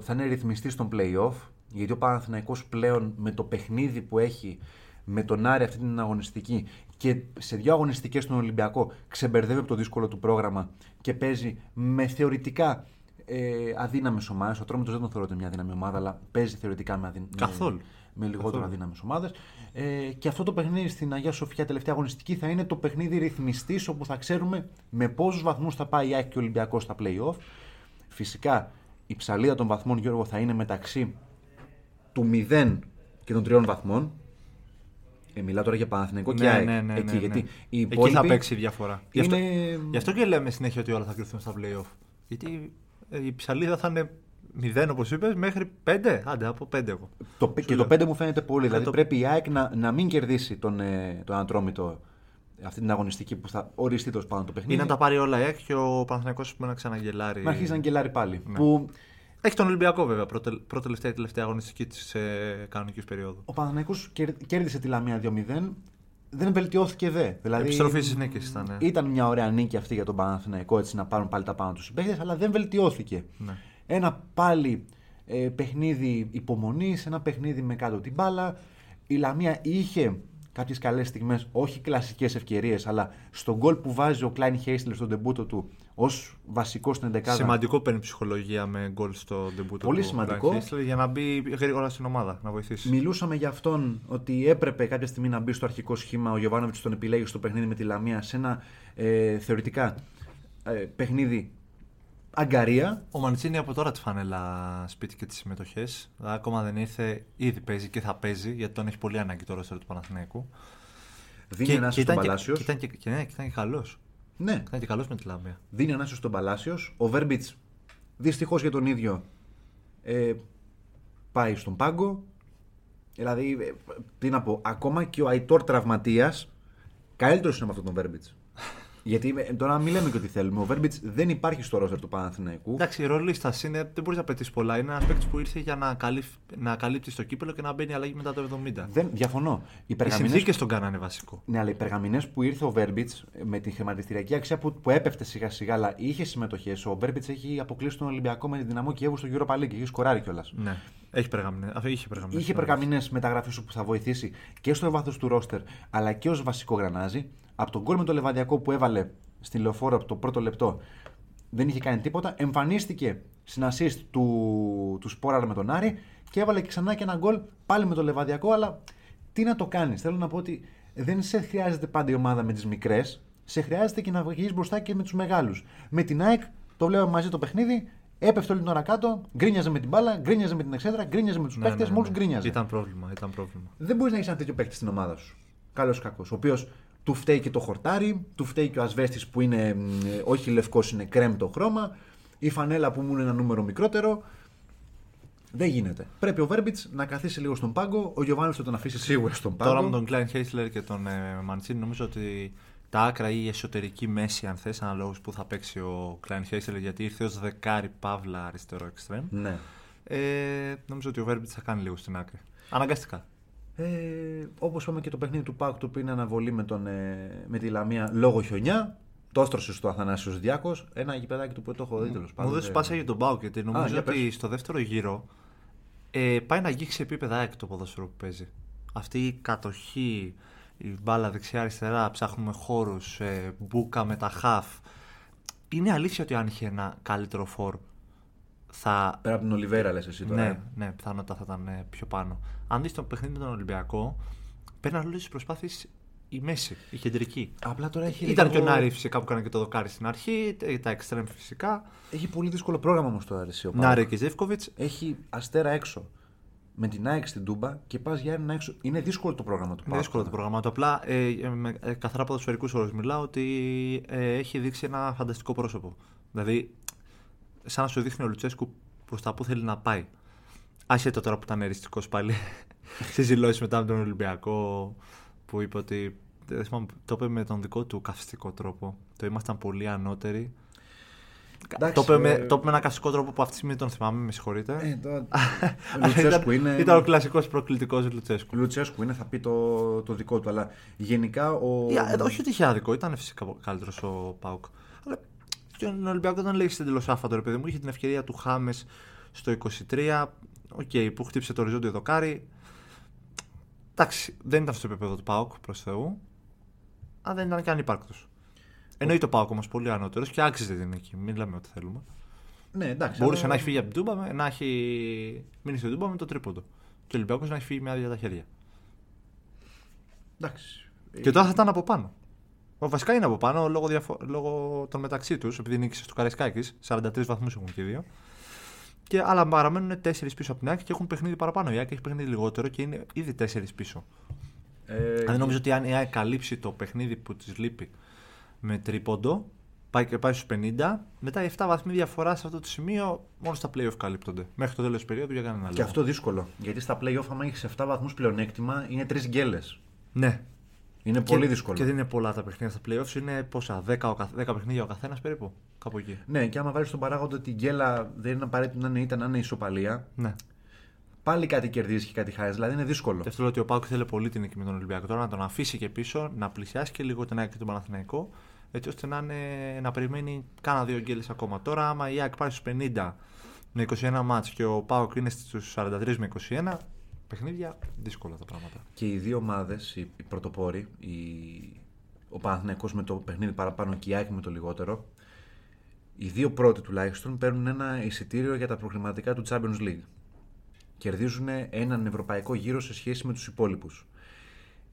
θα είναι ρυθμιστή στον play-off. Γιατί ο Παναθηναϊκός πλέον με το παιχνίδι που έχει με τον Άρη αυτή την αγωνιστική και σε δύο αγωνιστικές στον Ολυμπιακό ξεμπερδεύει από το δύσκολο του πρόγραμμα και παίζει με θεωρητικά ε, αδύναμες ομάδες. Ο Τρόμητος δεν τον θεωρώ ότι είναι μια αδύναμη ομάδα, αλλά παίζει θεωρητικά με, αδυ... Καθόλου. με, με λιγότερο Καθόλου. αδύναμες ομάδες. Ε, και αυτό το παιχνίδι στην Αγία Σοφιά, τελευταία αγωνιστική, θα είναι το παιχνίδι ρυθμιστής όπου θα ξέρουμε με πόσους βαθμούς θα πάει η ΑΕΚ και ο Ολυμπιακός στα playoff. Φυσικά η ψαλίδα των βαθμών, Γιώργο, θα είναι μεταξύ του 0 και των 3 βαθμών. Ε, μιλάω τώρα για Παναθηναϊκό και Ναι, ΑΕΚ. ναι, ναι, εκεί, ναι, γιατί ναι. οι Εκεί υπόλοιποι θα παίξει η διαφορά. Γι' αυτό, είναι- γι' αυτό και λέμε συνέχεια ότι όλα θα κρυφθούν στα playoff. Γιατί ε, η ψαλίδα θα είναι 0 όπως είπες μέχρι 5. Άντε, από 5 εγώ. Το, και λέω. το 5 μου φαίνεται πολύ. Δηλαδή το- πρέπει η ΑΕΚ να, να μην κερδίσει τον, ε, τον Ανατρόμητο αυτή την αγωνιστική που θα οριστεί τόσο πάνω το Ή παιχνίδι. να τα πάρει όλα η ΑΕΚ και ο Παναθηναϊκός πούμε, να ξαναγελάρει. να αρχίσει να γκελάρει πάλι. Ναι. Που Έχει τον Ολυμπιακό βέβαια, πρώτη τελευταία τελευταία αγωνιστική της ε, κανονικής περίοδου. ο Παναθηναϊκός κέρ- κέρδισε τη Λαμία 2-0. Δεν βελτιώθηκε δε. Δηλαδή, Επιστροφή στις νίκες ήταν, ναι. Ήταν μια ωραία νίκη αυτή για τον Παναθηναϊκό έτσι να πάρουν πάλι τα πάνω τους συμπαίχτε, αλλά δεν βελτιώθηκε. Ναι. Ένα πάλι ε, παιχνίδι υπομονής, ένα παιχνίδι με κάτω την μπάλα. Η Λαμία είχε κάποιες καλές στιγμές, όχι κλασικές ευκαιρίες, αλλά στον γκολ που βάζει ο Κλάιν Χέιστλερ στον τεμπούτο του ως βασικό στην 11 Σημαντικό παίρνει ψυχολογία με γκολ στο ντεμπούτο Πολύ του σημαντικό. Brian Hitler για να μπει γρήγορα στην ομάδα, να βοηθήσει. Μιλούσαμε για αυτόν ότι έπρεπε κάποια στιγμή να μπει στο αρχικό σχήμα. Ο Γιωβάνοβιτς τον επιλέγει στο παιχνίδι με τη Λαμία σε ένα ε, θεωρητικά ε, παιχνίδι αγκαρία. Ο Μαντσίνη από τώρα τη φανέλα σπίτι και τις συμμετοχές. Ακόμα δεν ήρθε, ήδη παίζει και θα παίζει γιατί τον έχει πολύ ανάγκη τώρα στο του Παναθηναϊκού. Δίνει ένα στον ήταν και, Παλάσιος. και, ήταν και, και, ναι, και ήταν και καλό. Ναι, Ήταν και καλό με τη Λάμπια. δίνει ένα στον Παλάσιος. Ο Βέρμπιτς δυστυχώς για τον ίδιο ε, πάει στον πάγκο. Δηλαδή, ε, τι να πω, ακόμα και ο Αϊτόρ τραυματίας καλύτερο είναι με αυτόν τον Βέρμπιτς. Γιατί ε, τώρα μην λέμε και ότι θέλουμε. Ο Βέρμπιτς δεν υπάρχει στο ρόστερ του Παναθηναϊκού. Εντάξει, ρολίστα είναι, δεν μπορείς να πετύχει πολλά. Είναι ένας παίκτης που ήρθε για να, καλύφ, να καλύπτει το κύπελο και να μπαίνει αλλαγή μετά το 70. Δεν, διαφωνώ. Οι Οι περγαμηνές συνθήκες τον κάνανε βασικό. Ναι, αλλά οι περγαμηνέ που ήρθε ο Βέρμπιτς με τη χρηματιστηριακή αξία που, που έπεφτε σιγά σιγά, αλλά είχε συμμετοχές. Ο Βέρμπιτς έχει αποκλείσει τον Ολυμπιακό με την δυναμό Κιέβους στο Europa League και έχει σκοράρει κιόλας. Ναι. Έχει περγαμηνέ. Αφού είχε περγαμηνέ. Είχε περγαμηνέ μεταγραφή σου που θα βοηθήσει και στο βάθος του ρόστερ, αλλά και ως βασικό γρανάζι. Από τον γκολ με το Λεβαδιακό που έβαλε στη λεωφόρο από το πρώτο λεπτό, δεν είχε κάνει τίποτα. Εμφανίστηκε στην assist του, του Σπόραρ με τον Άρη και έβαλε και ξανά και ένα γκολ πάλι με το Λεβαδιακό. Αλλά τι να το κάνεις. Θέλω να πω ότι δεν σε χρειάζεται πάντα η ομάδα με τις μικρές. Σε χρειάζεται και να βγεις μπροστά και με τους μεγάλους. Με την ΑΕΚ το βλέπαμε μαζί το παιχνίδι. Έπεφτε όλη την ώρα κάτω, γκρίνιαζε με την μπάλα, γκρίνιαζε με την εξέδρα, γκρίνιαζε με τους Ναι, παίχτε, ναι, με όλου ναι. γκρίνιαζε. Ήταν πρόβλημα. Ήταν πρόβλημα. Δεν μπορείς να έχεις ένα τέτοιο παίκτη στην ομάδα σου. Καλός ή κακός. Ο οποίος του φταίει και το χορτάρι, του φταίει και ο ασβέστης που είναι μ, ε, όχι λευκός, είναι κρέμ το χρώμα, η φανέλα που μου είναι ένα νούμερο μικρότερο. Δεν γίνεται. Πρέπει ο Βέρμπιτς να καθίσει λίγο στον πάγκο, ο Γιωβάνη θα τον αφήσει σίγουρα στον πάγκο. Τώρα με τον Κλάιν Χέισλερ και τον ε, Μαντσίνη νομίζω ότι τα άκρα ή η εσωτερική μέση, αν θες, αναλόγω που θα παίξει ο Κλάιν Χέισλερ, γιατί ήρθε ως δεκάρι παύλα αριστερό εξτρέμ. Ναι. Ε, νομίζω ότι ο Βέρμπιτς θα κάνει λίγο στην άκρη. Αναγκαστικά. Ε, Όπως είπαμε και το παιχνίδι του Πάουκ του που είναι αναβολή με, τον, ε, με τη Λαμία λόγω χιονιά. Το έστρωσε στο Αθανάσιος Διάκος. Ένα γηπεδάκι του που το έχω δει τέλος πάντων. Μου δώσει πάσα για τον Μπάουκ γιατί νομίζω για ότι πες. στο δεύτερο γύρο ε, πάει να αγγίξει επίπεδα ΑΕΚ το ποδόσφαιρο που παίζει. Αυτή η κατοχή, η μπάλα δεξιά-αριστερά, ψάχνουμε χώρους, ε, μπούκα με τα χαφ. Είναι αλήθεια ότι αν είχε ένα καλύτερο φόρ θα. Πέρα από την Ολιβέρα, λες εσύ τώρα. Ναι, ε; ναι, πιθανότατα θα ήταν ε, πιο πάνω. Αν δεις το παιχνίδι με τον Ολυμπιακό, παίρνει όλες τις προσπάθειες η μέση, η κεντρική. Απλά τώρα έχει. Ήταν και ο λίγο- Νάρη φυσικά που έκανε και το δοκάρι στην αρχή, ε, τα εξτρέμ φυσικά. Έχει πολύ δύσκολο πρόγραμμα όμως τώρα. Εσύ, ο Πάουκ. Νάρη και Ζεύκοβιτς. Έχει αστέρα έξω. Με την ΑΕΚ στην Τούμπα και πας για ένα έξω. Είναι δύσκολο το πρόγραμμα του Είναι Πάουκ. δύσκολο το πρόγραμμα του. Απλά ε, ε, με ε, καθαρά ποδοσφαιρικούς όρους μιλάω ότι ε, έχει δείξει ένα φανταστικό πρόσωπο. Δηλαδή, σαν να σου δείχνει ο Λουτσέσκου προς τα που θέλει να πάει. Άσχετο τώρα που ήταν εριστικός πάλι [laughs] στι δηλώσει μετά από τον Ολυμπιακό που είπε ότι. δεν θυμάμαι, το είπε με τον δικό του καυστικό τρόπο. Το ήμασταν πολύ ανώτεροι. Εντάξει, το, είπε με, ε, το είπε με ένα καυστικό τρόπο που αυτή τη στιγμή τον θυμάμαι, με συγχωρείτε. Ε, τώρα- [laughs] ο Αλλά Λουτσέσκου ήταν, είναι. ήταν ο κλασικός προκλητικός Λουτσέσκου. Λουτσέσκου είναι, θα πει το, το δικό του. Αλλά γενικά ο. Ε, όχι ότι είχε άδικο, ήταν φυσικά καλύτερος ο ΠΑΟΚ. Αλλά και ο Ολυμπιακός δεν λες εντελώς άφαντο, ρε παιδί μου. Είχε την ευκαιρία του Χάμες στο 23, οκ, που χτύπησε το οριζόντιο δοκάρι. Εντάξει, δεν ήταν στο επίπεδο του ΠΑΟΚ προς Θεού, αλλά δεν ήταν και ανύπαρκτος. Εννοείται ο ΠΑΟΚ όμως πολύ ανώτερος και άξιζε τη νίκη. Μην λέμε ό,τι θέλουμε. Ναι, εντάξει. Μπορούσε αλλά- να έχει φύγει από την Τούμπα, με- να έχει μείνει στην Τούμπα με το τρίποντο. Και ο Ολυμπιακός να έχει φύγει με άδεια τα χέρια. Εντάξει. Και τώρα θα ήταν από πάνω. Ο, βασικά είναι από πάνω λόγω, διαφο- λόγω των μεταξύ τους, επειδή νίκησες στο Καραϊσκάκης. 43 βαθμούς έχουν και οι δύο. Και, αλλά παραμένουν 4 πίσω από την ΑΕΚ και έχουν παιχνίδι παραπάνω. Η ΑΕΚ έχει παιχνίδι λιγότερο και είναι ήδη 4 πίσω. Ε, Δηλαδή νομίζω ότι αν η ΑΕΚ καλύψει το παιχνίδι που της λείπει με τρίποντο, πάει και πάει στους 50, μετά οι 7 βαθμοί διαφορά σε αυτό το σημείο μόνο στα playoff καλύπτονται. Μέχρι το τέλος της περίοδου για κανένα λόγο. Και αυτό δύσκολο. Γιατί στα playoff, άμα έχεις 7 βαθμούς πλεονέκτημα, είναι τρεις γκέλες. Ναι. Είναι Και- πολύ δύσκολο. Και δεν είναι πολλά τα παιχνίδια στα playoffs, είναι πόσα, 10, ο καθ- 10 παιχνίδια ο καθένας περίπου. Κάπου εκεί. Ναι, και άμα βάλεις τον παράγοντα ότι η γκέλα δεν είναι απαραίτητο να είναι ήττα, να είναι ισοπαλία, Ναι. πάλι κάτι κερδίζεις και κάτι χάσεις. Δηλαδή είναι δύσκολο. Και αυτό λέω ότι ο Πάουκ θέλει πολύ την νίκη με τον Ολυμπιακό. Τώρα να τον αφήσει και πίσω, να πλησιάσει και λίγο την ΑΕΚ και τον Παναθηναϊκό, έτσι ώστε να, είναι, να περιμένει κάνα δύο γκέλες ακόμα. Τώρα, άμα η ΑΕΚ πάει στους 50 με 21 μάτς και ο Πάουκ είναι στους 43 με 21, παιχνίδια δύσκολα τα πράγματα. Και οι δύο ομάδες, οι, οι πρωτοπόροι, οι... ο Παναθηναϊκός με το παιχνίδι παραπάνω και η ΑΕΚ με το λιγότερο, οι δύο πρώτοι τουλάχιστον παίρνουν ένα εισιτήριο για τα προγραμματικά του Champions League. Κερδίζουν έναν ευρωπαϊκό γύρο σε σχέση με τους υπόλοιπους.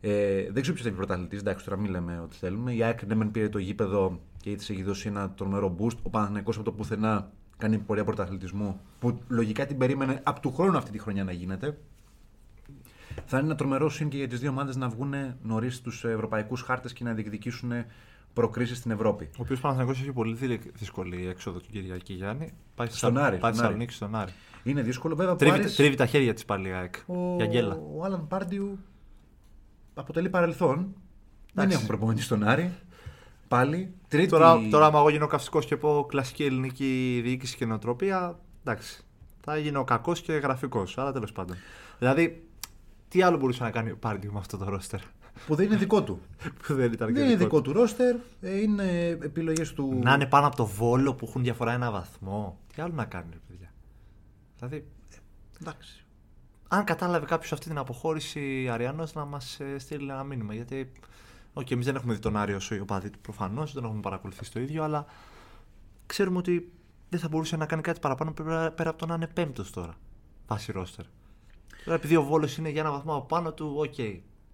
Ε, δεν ξέρω ποιος θα είναι πρωταθλητής, εντάξει, τώρα μην λέμε ό,τι θέλουμε. Η ΑΕΚ ναι, μεν πήρε το γήπεδο και τη έχει δώσει ένα τρομερό boost. Ο Παναθηναϊκός από το πουθενά κάνει πορεία πρωταθλητισμού που λογικά την περίμενε από του χρόνου αυτή τη χρονιά να γίνεται. Θα είναι ένα τρομερό συν και για τις δύο ομάδες να βγουν νωρίς στου ευρωπαϊκούς χάρτες και να διεκδικήσουν προκρίσεις στην Ευρώπη. Ο οποίος Παναθηναϊκός έχει πολύ δυ- δύσκολη έξοδο την Κυριακή Γιάννη. Πάει στη Στον Σα- Άρη, Πάει στη στον Άρη. Θεσσαλονίκη στον Άρη. Είναι δύσκολο, βέβαια. που Τρίβει, Άρης- τρίβει τα χέρια της πάλι η ΑΕΚ. ο, Για γκέλα. ο Άλαν Πάρντιου αποτελεί παρελθόν. Δεν Εντάξει. έχουν προπονητή στον Άρη. Πάλι. Τρίτη... Τώρα, τώρα, άμα εγώ γίνω καυστικός και πω κλασική ελληνική διοίκηση και νοοτροπία, εντάξει. Θα γίνω κακός και γραφικός. Αλλά τέλος πάντων. Δηλαδή, τι άλλο μπορούσε να κάνει ο Πάρντιου με αυτό το ρόστερ; Που δεν είναι δικό του. [laughs] που δεν ήταν και δεν είναι δικό δικό του ρόστερ. ε, Είναι επιλογές του. Να είναι πάνω από το βόλο που έχουν διαφορά ένα βαθμό. Τι άλλο να κάνει, ρε παιδιά; Δηλαδή, Εντάξει. αν κατάλαβε κάποιος αυτή την αποχώρηση Αρειανός, να μας στείλει ένα μήνυμα. Γιατί, οκ, εμείς δεν έχουμε δει τον Άρη όσο οι οπαδοί του προφανώς, δεν έχουμε παρακολουθήσει το ίδιο, αλλά ξέρουμε ότι δεν θα μπορούσε να κάνει κάτι παραπάνω πέρα, πέρα από το να είναι πέμπτος τώρα. Βάσει ρόστερ. Τώρα, επειδή ο Βόλος είναι για ένα βαθμό από πάνω του, οκ.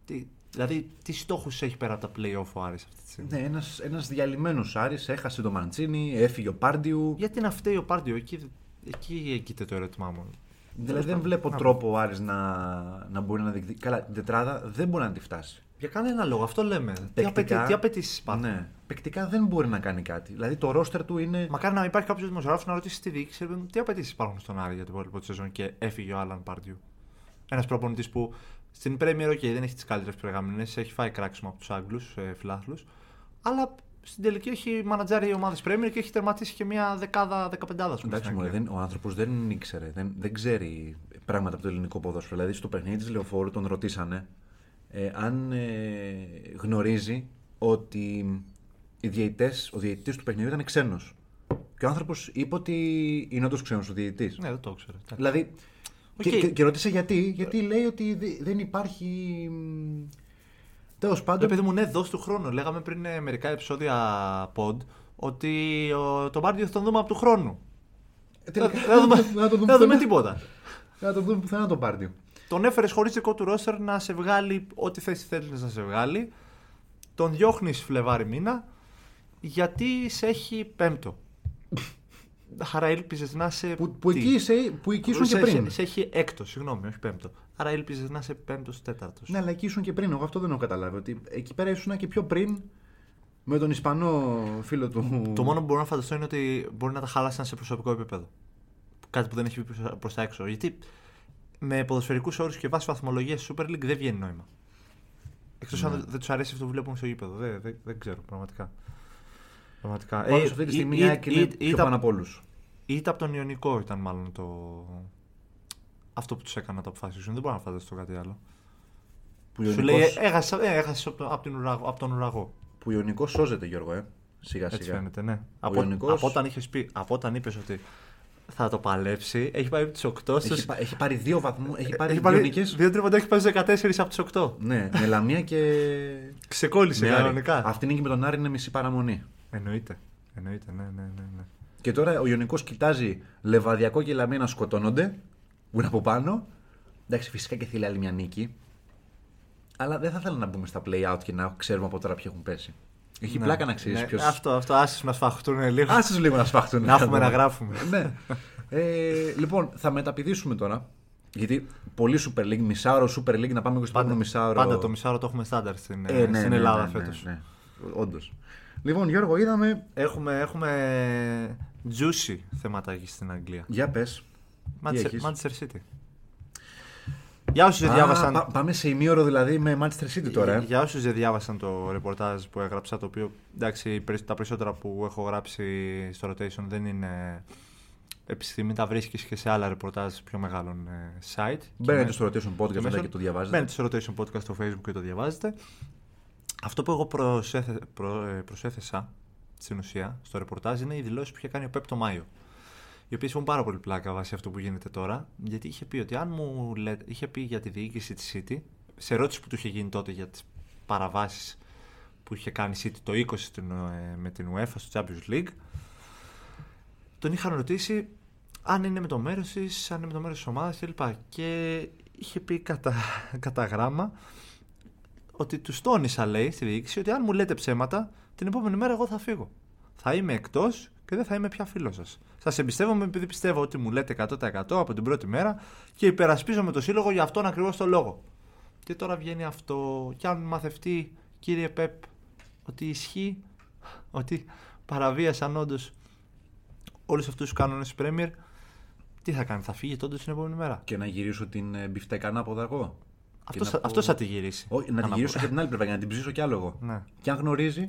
Τι, δηλαδή, τι στόχους έχει πέρα από τα playoff ο Άρης αυτή τη στιγμή; Ναι, ένας, ένας διαλυμένος Άρης έχασε το Μαντσίνη, έφυγε ο Πάρντιου. Γιατί να φταίει ο Πάρντιου, εκεί, εκεί έγκυται το ερώτημά μου. Δηλαδή δεν βλέπω τρόπο ο Άρης να, να μπορεί να διεκδικήσει. Καλά, την τετράδα δεν μπορεί να τη φτάσει. Για κανένα λόγο, αυτό λέμε. Τι, Παικτικά- απαιτεί, τι απαιτήσεις υπάρχουν; Ναι. Παικτικά δεν μπορεί να κάνει κάτι. Δηλαδή το ρόστερ του είναι. Μακάρι να υπάρχει κάποιος δημοσιογράφος να ρωτήσει στη διοίκηση ρε παιδί μου, τι απαιτήσεις υπάρχουν στον Άρη για την υπόλοιπο τη σεζόν και έφυγε ο Άλαν Πάρντιου; Ένας προπονητής που στην Premier OK, δεν έχει τις καλύτερες προεγραμμένε, έχει φάει κράξιμο από τους Άγγλους ε, φιλάθλους. Αλλά στην τελική έχει μανατζάρει ομάδες Premier και έχει τερματίσει και μια δεκάδα, δεκαπεντάδα. ας πούμε, Εντάξει, στην μωρέ, Αγγλία. δεν, ο άνθρωπος δεν ήξερε, δεν, δεν ξέρει πράγματα από το ελληνικό ποδόσφαιρο. Δηλαδή στο παιχνίδι της Λεωφόρου τον ρωτήσανε ε, αν ε, γνωρίζει ότι οι διαιτητές, ο διαιτητής του παιχνιδιού ήταν ξένος. Και ο άνθρωπος είπε ότι είναι όντως ξένος ο διαιτητής. Ναι, δεν το ήξερε. εντάξει. Δηλαδή. Οκ. Και, και, και ρώτησε γιατί, γιατί λέει ότι δε- δεν υπάρχει. Τέλος Ρε πάντων. παιδί μου, ναι, δώσ' του χρόνου. Λέγαμε πριν ε, μερικά επεισόδια pod ότι ο, τον Πάρντιο θα τον δούμε από του χρόνου. τελικά Δεν θα δούμε, δεν θα το δεν δούμε θα δούμε πουθενά. τίποτα. Δεν θα το δούμε πουθενά τον Πάρντιο. Τον έφερες χωρίς δικό του ρόστερ να σε βγάλει ό,τι θέση θέλεις να σε βγάλει. Τον διώχνεις Φλεβάρι μήνα γιατί σε έχει πέμπτο. Άρα ήλπιζες να είσαι. Που, που, τι; εκεί, είσαι, που εκεί ήσουν και σε, πριν. σε, σε έχει έκτος, συγγνώμη, όχι πέμπτο. Άρα ήλπιζες να είσαι πέμπτος τέταρτος. Ναι, αλλά εκεί ήσουν και πριν. Εγώ αυτό δεν έχω καταλάβει. Ότι εκεί πέρα ήσουν και πιο πριν με τον Ισπανό φίλο του. Το μόνο που μπορώ να φανταστώ είναι ότι μπορεί να τα χάλασαν σε προσωπικό επίπεδο. Κάτι που δεν έχει βγει προς τα έξω. Γιατί με ποδοσφαιρικούς όρους και βάσει βαθμολογίας Super League δεν βγαίνει νόημα. Εκτός αν δεν τους αρέσει αυτό που βλέπουν στο γήπεδο. Δεν, δεν, δεν ξέρω πραγματικά. Πραγματικά. Πάντως Ε, αυτή τη ή- στιγμή ή- η ΑΕΚ είναι ή- πιο ήταν- πάνω από όλους. Είτε από τον Ιωνικό ήταν μάλλον το. Αυτό που τους έκανε να το αποφασίσουν. Δεν μπορώ να φανταστώ κάτι άλλο. Που Σου λέει, έχασε, ε, έχασες από, τον- από, την ουραγό, από τον ουραγό. Που Ιωνικός σώζεται, Γιώργο, ε. Σιγά Έτσι σιγά. φαίνεται, ναι. Από, Ιωνικός- από όταν είχες πει, από όταν είπες ότι θα το παλέψει, έχει πάει από τις 8 Έχει, στους... πα- έχει πάρει δύο βαθμού. Έχει πάρει, έχει πάρει Ιωνικές- δύο τρίποντα, έχει πάει στους 14 από τις 8. Ναι, με Λαμία και. Ξεκόλλησε με Άρη. κανονικά. Αυτή η νίκη με τον Άρη είναι μισή παραμονή. Εννοείται. Εννοείται, ναι, ναι, ναι. ναι. Και τώρα ο Ιωνικός κοιτάζει Λεβαδιακό και Λαμία να σκοτώνονται. Που είναι από πάνω. Εντάξει, φυσικά και θέλει άλλη μια νίκη. Αλλά δεν θα ήθελα να μπούμε στα play out και να ξέρουμε από τώρα ποιοι έχουν πέσει. Έχει Ναι. πλάκα να ξέρεις Ναι, ποιο. Αυτό, αυτό, άσες να σφαχτούν λίγο. Άσες τους λίγο να σφαχτούν. Να έχουμε να γράφουμε. ναι. Ε, λοιπόν, θα μεταπηδήσουμε τώρα. Γιατί πολύ Super League, μισάωρο Super League, να πάμε και στο επόμενο μισάωρο. πάντα το μισάωρο το έχουμε στάνταρ στην, Ε, ναι, στην ναι, Ελλάδα ναι, ναι, φέτος. Ναι, Όντως. Λοιπόν, Γιώργο, είδαμε. Έχουμε, έχουμε juicy θεματάκι στην Αγγλία. Για πες. Manchester, έχεις; Manchester City. Για όσους δεν διάβασαν... πάμε σε ημίωρο δηλαδή με Manchester City τώρα. ε. Για όσους δεν διάβασαν το ρεπορτάζ που έγραψα, το οποίο εντάξει, τα περισσότερα που έχω γράψει στο rotation δεν είναι επιστήμη, τα βρίσκεις και σε άλλα ρεπορτάζ πιο μεγάλων ε, site. Μπαίνετε Και στο rotation podcast και μετά μέσω- και το διαβάζετε. Μπαίνετε στο rotation podcast στο facebook και το διαβάζετε. Αυτό που εγώ προσέθε, προ, ε, προσέθεσα στην ουσία στο ρεπορτάζ είναι οι δηλώσεις που είχε κάνει ο Πέπ το Μάιο. Οι οποίες έχουν πάρα πολύ πλάκα βάσει αυτό που γίνεται τώρα. Γιατί είχε πει ότι αν μου λέτε, είχε πει για τη διοίκηση της City, σε ερώτηση που του είχε γίνει τότε για τις παραβάσεις που είχε κάνει η City το 20 στην, ε, με την UEFA στο Champions League, τον είχαν ρωτήσει αν είναι με το μέρος της, αν είναι με το μέρος της ομάδας κλπ. Και είχε πει κατά, κατά γράμμα ότι τους τόνισα, λέει, στη διοίκηση, ότι αν μου λέτε ψέματα, την επόμενη μέρα εγώ θα φύγω. Θα είμαι εκτός και δεν θα είμαι πια φίλος σας. Σας εμπιστεύομαι επειδή πιστεύω ότι μου λέτε 100% από την πρώτη μέρα και υπερασπίζομαι το σύλλογο για αυτόν ακριβώς το λόγο. Και τώρα βγαίνει αυτό. Και αν μαθευτεί, κύριε Πεπ, ότι ισχύει, ότι παραβίασαν όντως όλους αυτούς τους κανόνες τη Premier, τι θα κάνει, θα φύγει τότε την επόμενη μέρα; Και να γυρίσω την ε, μπιφτέκα ανάποδα εγώ. Αυτός να θα, πω- αυτός θα τη γυρίσει. Όχι, να την Ανάποδα. γυρίσω και την άλλη πλευρά για να την ψήσω κι άλλο εγώ. Ναι. Και αν γνωρίζει.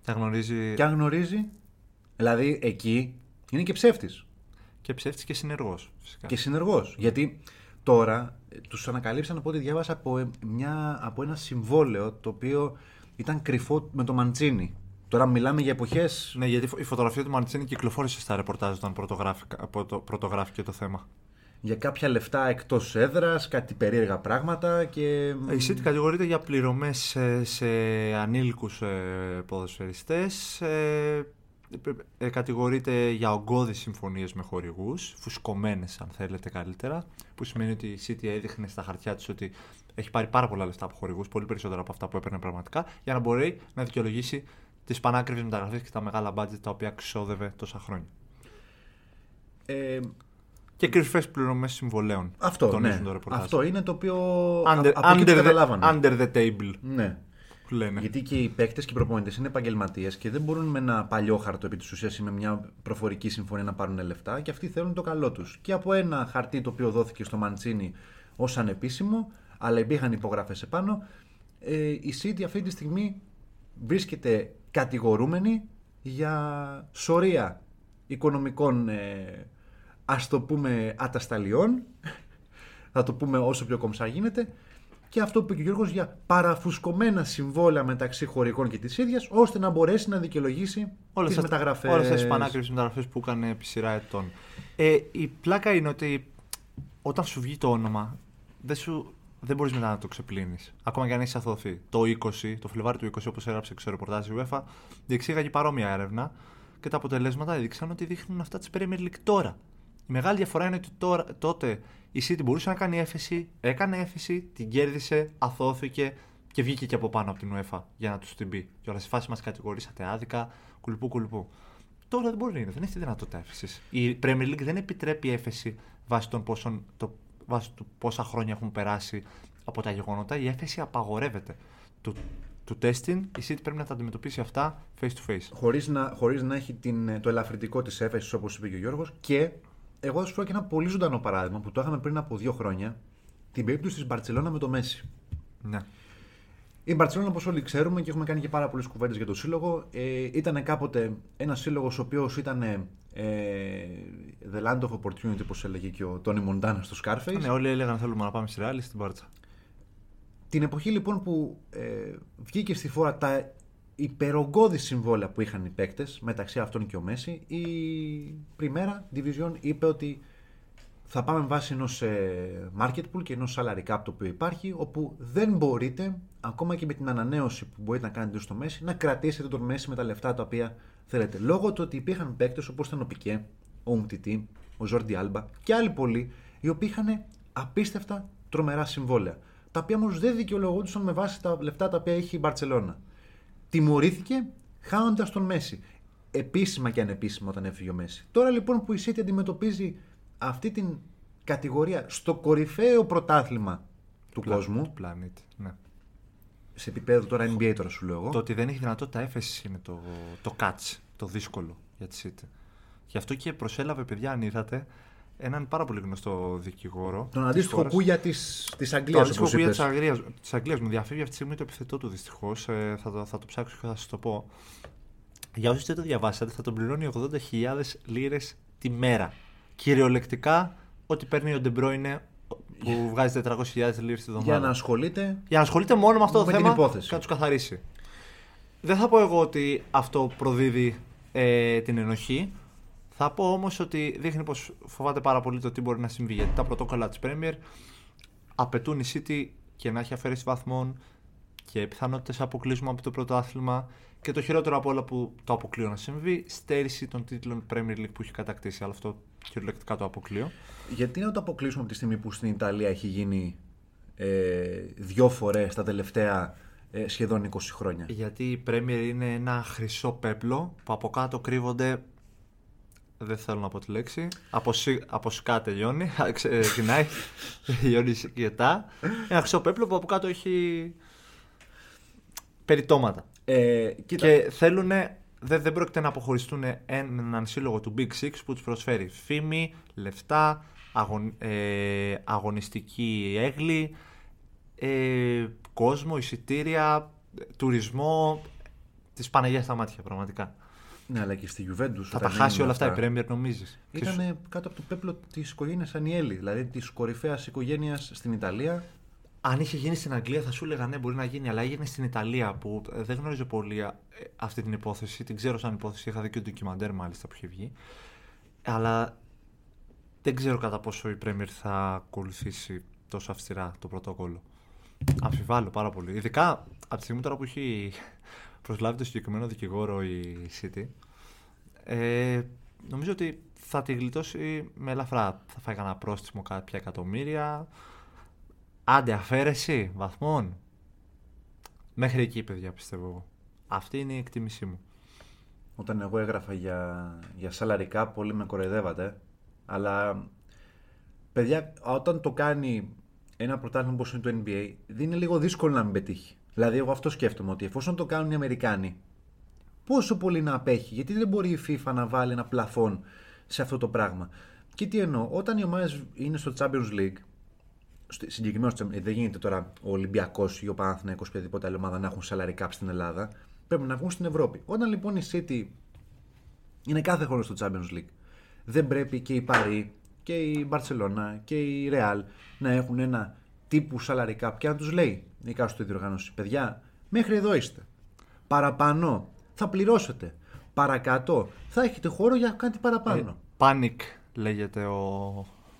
Θα γνωρίζει Και αν γνωρίζει. Δηλαδή εκεί είναι και ψεύτης. και ψεύτης και συνεργός. Φυσικά. Και συνεργός. Γιατί τώρα τους ανακαλύψαν από ό,τι διάβασα από, ε, μια, από ένα συμβόλαιο το οποίο ήταν κρυφό με το Μαντσίνη. Τώρα μιλάμε για εποχέ. Ναι, γιατί η φωτογραφία του Μαντσίνη κυκλοφόρησε στα ρεπορτάζ όταν πρωτογράφηκα- από το- πρωτογράφηκε το θέμα. Για κάποια λεφτά εκτός έδρας, κάτι περίεργα πράγματα και. Η City κατηγορείται για πληρωμές σε, σε ανήλικους ε, ποδοσφαιριστές, ε, ε, κατηγορείται για ογκώδεις συμφωνίες με χορηγούς, φουσκωμένες αν θέλετε καλύτερα, που σημαίνει ότι η City έδειχνε στα χαρτιά της ότι έχει πάρει πάρα πολλά λεφτά από χορηγούς, πολύ περισσότερα από αυτά που έπαιρνε πραγματικά, για να μπορεί να δικαιολογήσει τις πανάκριβες μεταγραφές και τα μεγάλα μπάτζετ τα οποία ξόδευε τόσα χρόνια. Ε, Και κρυφέ πληρωμέ συμβολέων. Αυτό, τονίζουν ναι. το ρεπορτάζ. Αυτό είναι το οποίο. Under, από εκεί το under, the, καταλάβανε. under the table Ναι. που λένε. Γιατί και οι παίκτες και οι προπονητές είναι επαγγελματίες και δεν μπορούν με ένα παλιό χαρτό επί της ουσίας ή με μια προφορική συμφωνία να πάρουν λεφτά και αυτοί θέλουν το καλό τους. Και από ένα χαρτί το οποίο δόθηκε στο Μαντσίνη ως ανεπίσημο, αλλά υπήρχαν υπογραφές επάνω, ε, η City αυτή τη στιγμή βρίσκεται κατηγορούμενη για σωρία οικονομικών ε, ας το πούμε ατασταλιών θα το πούμε όσο πιο κομψά γίνεται και αυτό που είπε και ο Γιώργος για παραφουσκωμένα συμβόλαια μεταξύ χωρικών και της ίδιας ώστε να μπορέσει να δικαιολογήσει Όλες τις αυτά- μεταγραφές. Όλες αυτές τις πανάκριβες μεταγραφές που έκανε επί σειρά ετών. Ε, η πλάκα είναι ότι όταν σου βγει το όνομα, δεν, σου, δεν μπορείς μετά να το ξεπλύνεις. Ακόμα και αν έχεις αθωθεί. Το 20, το Φλεβάρι του 20, όπως έγραψε στο ρεπορτάζ η UEFA, διεξήγαγε παρόμοια έρευνα και τα αποτελέσματα έδειξαν ότι δείχνουν αυτά της Premier League τώρα. Η μεγάλη διαφορά είναι ότι τώρα, τότε η City μπορούσε να κάνει έφεση, έκανε έφεση, την κέρδισε, αθώθηκε και βγήκε και από πάνω από την UEFA για να τους την πει. Και όλα σε φάση μας κατηγορήσατε άδικα, κουλπού κουλπού. Τώρα δεν μπορεί να δεν έχει τη δυνατότητα έφεσης. Η Premier League δεν επιτρέπει έφεση βάσει, των πόσων, το, βάσει του πόσα χρόνια έχουν περάσει από τα γεγονότα. Η έφεση απαγορεύεται. Του, του testing η City πρέπει να τα αντιμετωπίσει αυτά face to face. Χωρίς να, χωρίς να έχει την, το ελαφρυντικό της έφεσης όπως είπε και ο Γιώργος και εγώ θα σου πω και ένα πολύ ζωντανό παράδειγμα που το είχαμε πριν από δύο χρόνια την περίπτωση της Μπαρτσελώνα με το Μέση. Ναι. Η Μπαρσελόνα, όπως όλοι ξέρουμε και έχουμε κάνει και πάρα πολλές κουβέντες για το σύλλογο, ε, ήταν κάποτε ένας σύλλογος ο οποίος ήταν ε, the land of opportunity, όπως έλεγε και ο Τόνι Μοντάνα στο Scarface. ναι, όλοι έλεγαν θέλουμε να πάμε στη Ρεάλ ή στην Μπάρτσα. Την εποχή λοιπόν που ε, βγήκε στη φόρα τα υπερογκώδη συμβόλαια που είχαν οι παίκτες, μεταξύ αυτών και ο Μέση, η Πριμέρα Division είπε ότι θα πάμε βάσει ενός ε, market pool και ενός salary cap το οποίο υπάρχει, όπου δεν μπορείτε, ακόμα και με την ανανέωση που μπορείτε να κάνετε στο Μέση, να κρατήσετε τον Μέση με τα λεφτά τα οποία θέλετε. Λόγω του ότι υπήρχαν παίκτες όπως ήταν ο Πικέ, ο Ουμτιτή, ο Ζόρντι Άλμπα και άλλοι πολλοί, οι οποίοι είχαν απίστευτα τρομερά συμβόλαια. Τα οποία όμως δεν δικαιολογούνταν με βάση τα λεφτά τα οποία έχει η Μπαρσελόνα. Τιμωρήθηκε χάνοντας τον Μέση. Επίσημα και ανεπίσημα όταν έφυγε ο Μέση. Τώρα λοιπόν που η City αντιμετωπίζει αυτή την κατηγορία στο κορυφαίο πρωτάθλημα του κόσμου, Του πλανήτη. Ναι. σε επίπεδο τώρα NBA τώρα σου λέω εγώ, Το ότι δεν έχει δυνατότητα έφεσης είναι το, το catch, το δύσκολο για τη City. Γι' αυτό και προσέλαβε, παιδιά, αν είδατε, έναν πάρα πολύ γνωστό δικηγόρο. τον της αντίστοιχο χώρας. κούγια της, της Το Αγγλίας αντίστοιχο όπως κουγιά είπες. της Αγγλίας, της Αγγλίας μου διαφεύγει αυτή τη στιγμή το επιθετό του δυστυχώς. Ε, θα, το, θα το ψάξω και θα σας το πω. Για όσους δεν το διαβάσατε, θα τον πληρώνει 80.000 λίρες τη μέρα. Κυριολεκτικά, ό,τι παίρνει ο Ντεμπρόινε που βγάζει 400.000 λίρες τη εβδομάδα. Για να ασχολείται Για να ασχολείται μόνο με αυτό το Με την θέμα υπόθεση. και να τους καθαρίσει. Δεν θα πω εγώ ότι αυτό προδίδει ε, την ενοχή. Θα πω όμως ότι δείχνει πως φοβάται πάρα πολύ το τι μπορεί να συμβεί. Γιατί τα πρωτόκολλα της Premier απαιτούν η City και να έχει αφαίρεση βαθμών και πιθανότητες αποκλείσμα από το πρωτάθλημα. Και το χειρότερο από όλα που το αποκλείω να συμβεί, στέρηση των τίτλων Premier League που έχει κατακτήσει. Αλλά αυτό κυριολεκτικά το αποκλείω. Γιατί να το αποκλείσουμε από τη στιγμή που στην Ιταλία έχει γίνει ε, δυο φορές τα τελευταία ε, σχεδόν 20 χρόνια; Γιατί η Premier είναι ένα χρυσό πέπλο που από κάτω κρύβονται. Δεν θέλω να πω τη λέξη. Από, σι- από σκά τελειώνει. [laughs] Ξεκινάει. Τελειώνει σκετά. Ένα χρυσό πέπλο που από κάτω έχει περιτώματα. Ε, κοίτα, Και θέλουν. Δεν, δεν πρόκειται να αποχωριστούν έναν σύλλογο του Big Six που τους προσφέρει φήμη, λεφτά, αγων, ε, αγωνιστική έγκλη, ε, κόσμο, εισιτήρια, ε, τουρισμό. Τη Παναγία στα μάτια, πραγματικά. Ναι, αλλά και στη Juventus. Θα τα χάσει όλα αυτά η Premier, νομίζεις. Ήταν κάτω από το πέπλο της οικογένειας Ανιέλη, δηλαδή της κορυφαίας οικογένειας στην Ιταλία. Αν είχε γίνει στην Αγγλία θα σου έλεγα ναι, μπορεί να γίνει, αλλά έγινε στην Ιταλία που ε, δεν γνωρίζω πολύ ε, αυτή την υπόθεση. Την ξέρω σαν υπόθεση, είχα δει και το ντοκιμαντέρ μάλιστα που είχε βγει. Αλλά δεν ξέρω κατά πόσο η Premier θα ακολουθήσει τόσο αυστηρά το πρωτόκολλο. Αμφιβάλλω πάρα πολύ. Ειδικά από τη στιγμή τώρα που έχει προσλάβει το συγκεκριμένο δικηγόρο η City, ε, νομίζω ότι θα τη γλιτώσει με ελαφρά. Θα φάει κανένα πρόστιμο κάποια εκατομμύρια. Άντε, αφαίρεση βαθμών. Μέχρι εκεί, παιδιά, πιστεύω εγώ. Αυτή είναι η εκτίμησή μου. Όταν εγώ έγραφα για, για salary cap, πολλοί με κοροϊδεύατε. Αλλά παιδιά, όταν το κάνει ένα πρωτάθλημα όπως είναι το NBA, δεν είναι λίγο δύσκολο να μην πετύχει. Δηλαδή, εγώ αυτό σκέφτομαι ότι εφόσον το κάνουν οι Αμερικάνοι, πόσο πολύ να απέχει, γιατί δεν μπορεί η FIFA να βάλει ένα πλαφόν σε αυτό το πράγμα. Και τι εννοώ, όταν οι ομάδες είναι στο Champions League, στο- συγκεκριμένο στο- δεν γίνεται τώρα ο Ολυμπιακός ή ο Παναθηναϊκός ή οποιαδήποτε άλλη ομάδα να έχουν salary cap στην Ελλάδα. Πρέπει να βγουν στην Ευρώπη. Όταν λοιπόν η City είναι κάθε χρόνο στο Champions League, δεν πρέπει και η Παρή και η Barcelona και η Real να έχουν ένα τύπου salary cap και να τους λέει η κάστοτε διοργάνωση, παιδιά, μέχρι εδώ είστε. Παραπάνω θα πληρώσετε. Παρακάτω θα έχετε χώρο για κάτι παραπάνω. Panic λέγεται ο,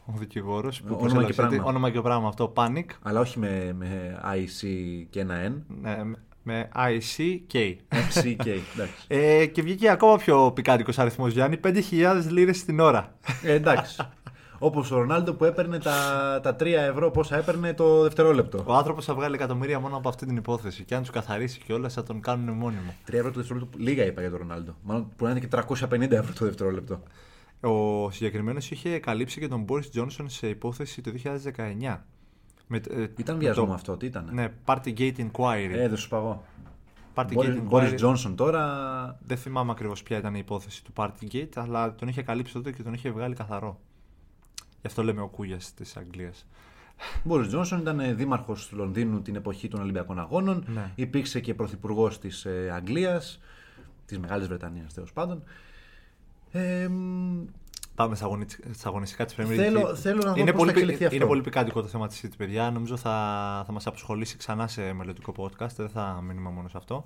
ο δικηγόρος. Όνομα και πράγμα. Όνομα και πράγμα αυτό. Panic. Αλλά όχι με, με IC και ένα N. Ναι, με ICK. FCK. εντάξει. Ε, και βγήκε ακόμα πιο πικάντικος αριθμός Γιάννη. 5.000 λίρες την ώρα. Ε, εντάξει. Όπως ο Ρονάλντο που έπαιρνε τα, τα 3 ευρώ, πόσα έπαιρνε το δευτερόλεπτο. Ο άνθρωπος θα βγάλει εκατομμύρια μόνο από αυτή την υπόθεση. Και αν τους καθαρίσει κιόλα θα τον κάνουν μόνιμο. 3 ευρώ το δευτερόλεπτο. Λίγα είπα για τον Ρονάλντο. Μάλλον μπορεί να είναι και 350 ευρώ το δευτερόλεπτο. Ο συγκεκριμένος είχε καλύψει και τον Boris Johnson σε υπόθεση το 2019. Με, ε, Ήταν με βιασμό το- αυτό, τι ήταν. Ναι, Partygate Inquiry. Ε, δεν σου παγώ. Partygate Μπόρι Inquiry. Τζόνσον τώρα. Δεν θυμάμαι ακριβώς ποια ήταν η υπόθεση του Partygate, αλλά τον είχε καλύψει τότε και τον είχε βγάλει καθαρό. Γι' αυτό λέμε ο Κούγιας της Αγγλίας. Μπόρις Τζόνσον ήταν δήμαρχος του Λονδίνου την εποχή των Ολυμπιακών Αγώνων. Ναι. Υπήρξε και πρωθυπουργός της ε, Αγγλίας, της Μεγάλης Βρετανίας τέλος πάντων. Ε, μ, Πάμε στα, αγωνι... στα αγωνιστικά της Premier League. Θέλω- θέλω να δω είναι πώς πολύ, θα εξελιχθεί αυτό. Είναι πολύ πικάντικο το θέμα της City, παιδιά. Νομίζω θα, θα μας απασχολήσει ξανά σε μελλοντικό podcast. Δεν θα μείνουμε μόνο σε αυτό.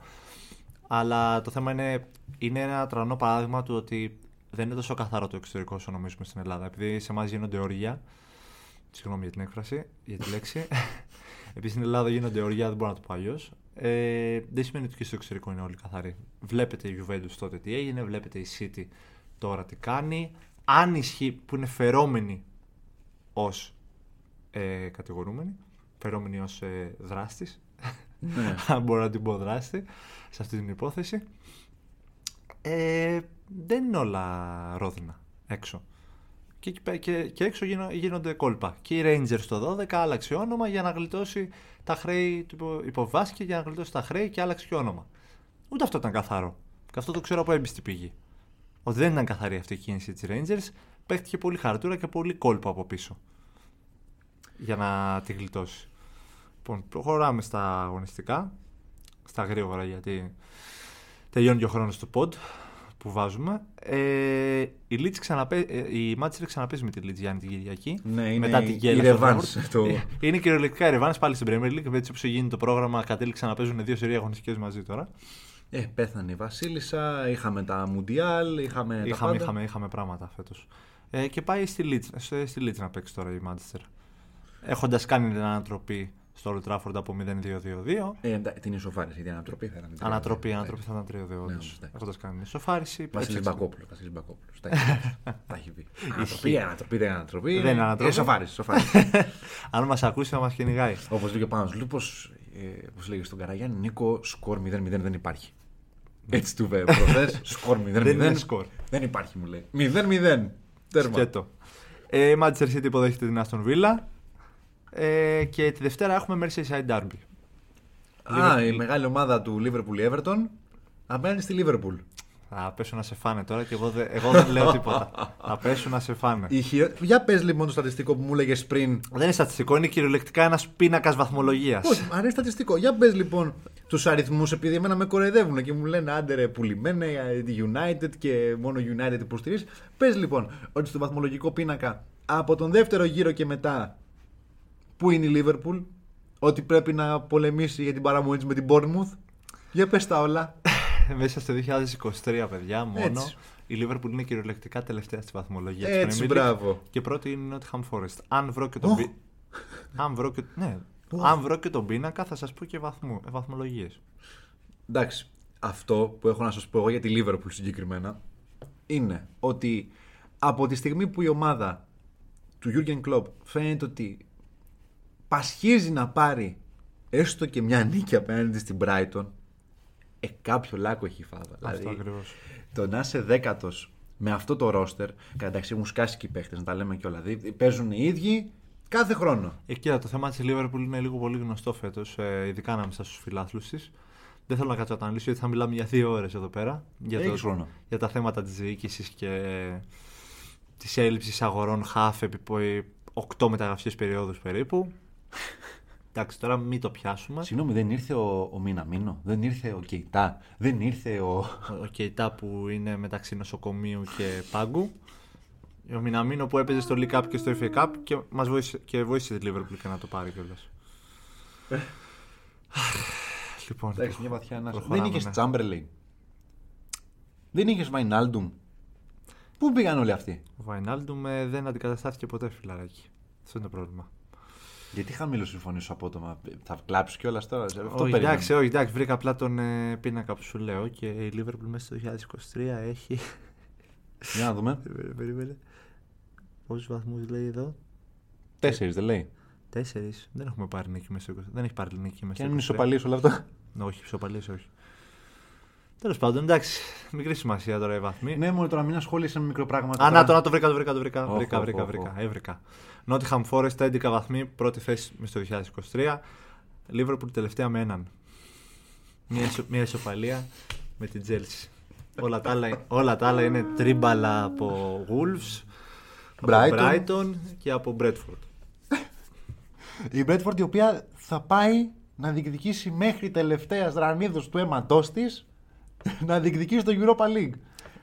Αλλά το θέμα είναι, είναι ένα τρανό παράδειγμα του ότι δεν είναι τόσο καθαρό το εξωτερικό όσο νομίζουμε στην Ελλάδα. Επειδή σε εμάς γίνονται όργια. Συγγνώμη για την έκφραση, για τη λέξη. [laughs] Επειδή στην Ελλάδα γίνονται όργια, δεν μπορώ να το πω αλλιώς. Ε, δεν σημαίνει ότι και στο εξωτερικό είναι όλοι καθαροί. Βλέπετε η Juventus τότε τι έγινε, βλέπετε η City τώρα τι κάνει. Αν ισχύει που είναι φερόμενοι ως ε, κατηγορούμενοι, φερόμενοι ως ε, δράστης, ναι. [laughs] αν μπορώ να την πω δράστη, σε αυτή την υπόθεση. Ε, δεν είναι όλα ρόδινα έξω. Και, εκεί πέ- και, και έξω γίνο- γίνονται κόλπα. Και οι Rangers το 12 άλλαξε όνομα για να γλιτώσει τα χρέη του υπο- υποβάσκη, για να γλιτώσει τα χρέη και άλλαξε και όνομα. Ούτε αυτό ήταν καθαρό. Και αυτό το ξέρω από έμπιστη πηγή. Ότι δεν ήταν καθαρή αυτή η κίνηση της Rangers. Παίχτηκε πολύ χαρτούρα και πολύ κόλπο από πίσω. Για να τη γλιτώσει. Λοιπόν, προχωράμε στα αγωνιστικά. Στα γρήγορα γιατί τελειώνει και ο χρόνος του pod που βάζουμε. Ε, η, Leeds ξαναπέ... ε, η Manchester ξαναπέζει με τη Leeds Γιάννη την Κυριακή. Ναι, είναι μετά η- την η γκέλα στο revanche, Frankfurt. το- Ε, Είναι κυριολεκτικά η revanche πάλι στην Premier League. Έτσι όπως γίνει το πρόγραμμα, κατέληξαν να παίζουν δύο σερία αγωνιστικές μαζί τώρα. Ε, πέθανε η Βασίλισσα, είχαμε τα Μουντιάλ, είχαμε, τα είχαμε, πάντα. είχαμε, είχαμε πράγματα φέτος. Ε, και πάει στη Leeds, στη, στη Leeds να παίξει τώρα η Manchester. Έχοντας κάνει την ανατροπή στο Old Trafford από 0-2-2-2. Ε, εντά- την ισοφάριση, γιατί η ανατροπή θα ήταν. την Ανατροπή, τελευταία. ανατροπή θα ήταν 3-2 Ναι, όντως. εντάξει. Έχοντας κάνει την ισοφάριση. Βασίλης έψαξα. Μπακόπουλο. Βασίλης Μπακόπουλος. Τα έχει πει. [laughs] Τα έχει πει. Ανατροπή, ανατροπή, δεν είναι ανατροπή. Δεν είναι ανατροπή. Ισοφάριση, ισοφάριση. [laughs] Αν μας ακούσει, θα μας κυνηγάει. Όπως λέει και ο Πάνος Λούπος, ε, όπως λέγει στον Καραγιάννη, Νίκο, σκορ 0-0 δεν υπάρχει. Έτσι του είπε προχθές, [laughs] σκορ 0-0. Δεν είναι σκορ. Δεν υπάρχει, μου λέει. 0-0. Τέρμα. Σκέτο. Ε, η Manchester City υποδέχεται την Aston Villa. Ε, και τη Δευτέρα έχουμε Merseyside Derby. Α, η μεγάλη ομάδα του Liverpool Everton απέναντι στη Liverpool. Θα πέσουν να σε φάνε τώρα και εγώ, δεν- εγώ δεν λέω τίποτα. Θα πέσουν να σε φάνε. Η χειρο... Για πες λοιπόν το στατιστικό που μου έλεγες πριν. Δεν είναι στατιστικό, είναι κυριολεκτικά ένας πίνακας βαθμολογίας. Όχι, αν είναι στατιστικό. Για πες λοιπόν τους αριθμούς, επειδή εμένα με κοροϊδεύουν και μου λένε άντε ρε πουλημένε, ε, τη United και μόνο United υποστηρίζει. Πες λοιπόν ότι στο βαθμολογικό πίνακα από τον δεύτερο γύρο και μετά που είναι η Liverpool, ότι πρέπει να πολεμήσει για την παραμονή της με την Bournemouth; Για πες τα όλα. [laughs] Μέσα στο 2023, παιδιά, μόνο Έτσι. η Liverpool είναι κυριολεκτικά τελευταία στη βαθμολογία της Έτσι, Premier League μπράβο. Και πρώτη είναι η Nottingham Forest. Αν βρω και τον, Οχ. πι- αν βρω και... Ναι. Οχ. Αν βρω και τον πίνακα, θα σας πω και βαθμού, βαθμολογίες. Εντάξει, αυτό που έχω να σας πω εγώ για τη Liverpool συγκεκριμένα είναι ότι από τη στιγμή που η ομάδα του Jurgen Klopp φαίνεται ότι πασχίζει να πάρει έστω και μια νίκη απέναντι στην Brighton ε, κάποιο λάκκο έχει η φάβα. Αυτό Δηλαδή, ακριβώς. το να είσαι δέκατος με αυτό το ρόστερ, κατά εντάξει έχουν σκάσει και οι παίχτε, να τα λέμε κιόλα. Δηλαδή, παίζουν οι ίδιοι κάθε χρόνο. Ε, κοίτα, το θέμα της Liverpool είναι λίγο πολύ γνωστό φέτος, ε, ειδικά ανάμεσα στους φιλάθλους της. Δεν θέλω να κάτσω να το αναλύσω γιατί θα μιλάμε για δύο ώρες εδώ πέρα. Για, Έχεις χρόνο. για τα θέματα της διοίκησης και της έλλειψης αγορών χάφ επί 8 μεταγραφικέ περιόδους περίπου. Εντάξει, τώρα μην το πιάσουμε. Συγγνώμη, δεν ήρθε ο, ο Μιναμίνο, δεν ήρθε ο Κεϊτά, δεν ήρθε ο. Ο Κεϊτά που είναι μεταξύ νοσοκομείου και πάγκου. Ο Μιναμίνο που έπαιζε στο League Cup και στο FA Cup και, μας βοήθησε, και βοήθησε τη Liverpool και να το πάρει κιόλας. λοιπόν, Εντάξει, μια βαθιά ανάσα. προχωράμε, Δεν είχες ναι. Τσάμπερλιν. Δεν είχες Βαϊνάλντουμ. Πού πήγαν όλοι αυτοί; Ο Βαϊνάλντουμ ε, δεν αντικαταστάθηκε ποτέ φιλαράκι. Αυτό είναι το πρόβλημα. Γιατί χαμηλό συμφωνήσω απότομα; Θα κλάψεις κιόλας τώρα. Αυτό όχι, περίμενα. εντάξει, όχι, εντάξει, βρήκα απλά τον ε, πίνακα που σου λέω και η Liverpool μέσα στο 2023 έχει. Για να δούμε. Περίμενε, περίμενε. Πόσους βαθμούς λέει εδώ, Τέσσερις δεν λέει. Τέσσερις. Δεν έχουμε πάρει νίκη μέσα στο 20. Δεν έχει πάρει νίκη μέσα Και στο αν είναι 23. ισοπαλίες όλα αυτά. Όχι, ισοπαλίες όχι. Τέλος πάντων, εντάξει. Μικρή σημασία τώρα οι βαθμοί. ναι, μόνο τώρα μην ασχολείσαι με μικροπράγματα. Α, τώρα. να το, να το βρήκα, το βρήκα, το βρήκα. Οχ, βρήκα, οχ, βρήκα, οχ, βρήκα. οχ. Έβρικα. Nottingham Forest 11 βαθμοί, πρώτη θέση μες στο 2023. Liverpool τελευταία με έναν. Μια, ισο- μια ισοπαλία με την Chelsea. όλα, τα άλλα, όλα τα άλλα είναι τρίμπαλα από Wolves, από Brighton. Brighton και από Bradford. Η Μπρέτφορντ η οποία θα πάει να διεκδικήσει μέχρι τελευταίας ρανίδο του αίματός της [laughs] να διεκδικήσει το Europa League.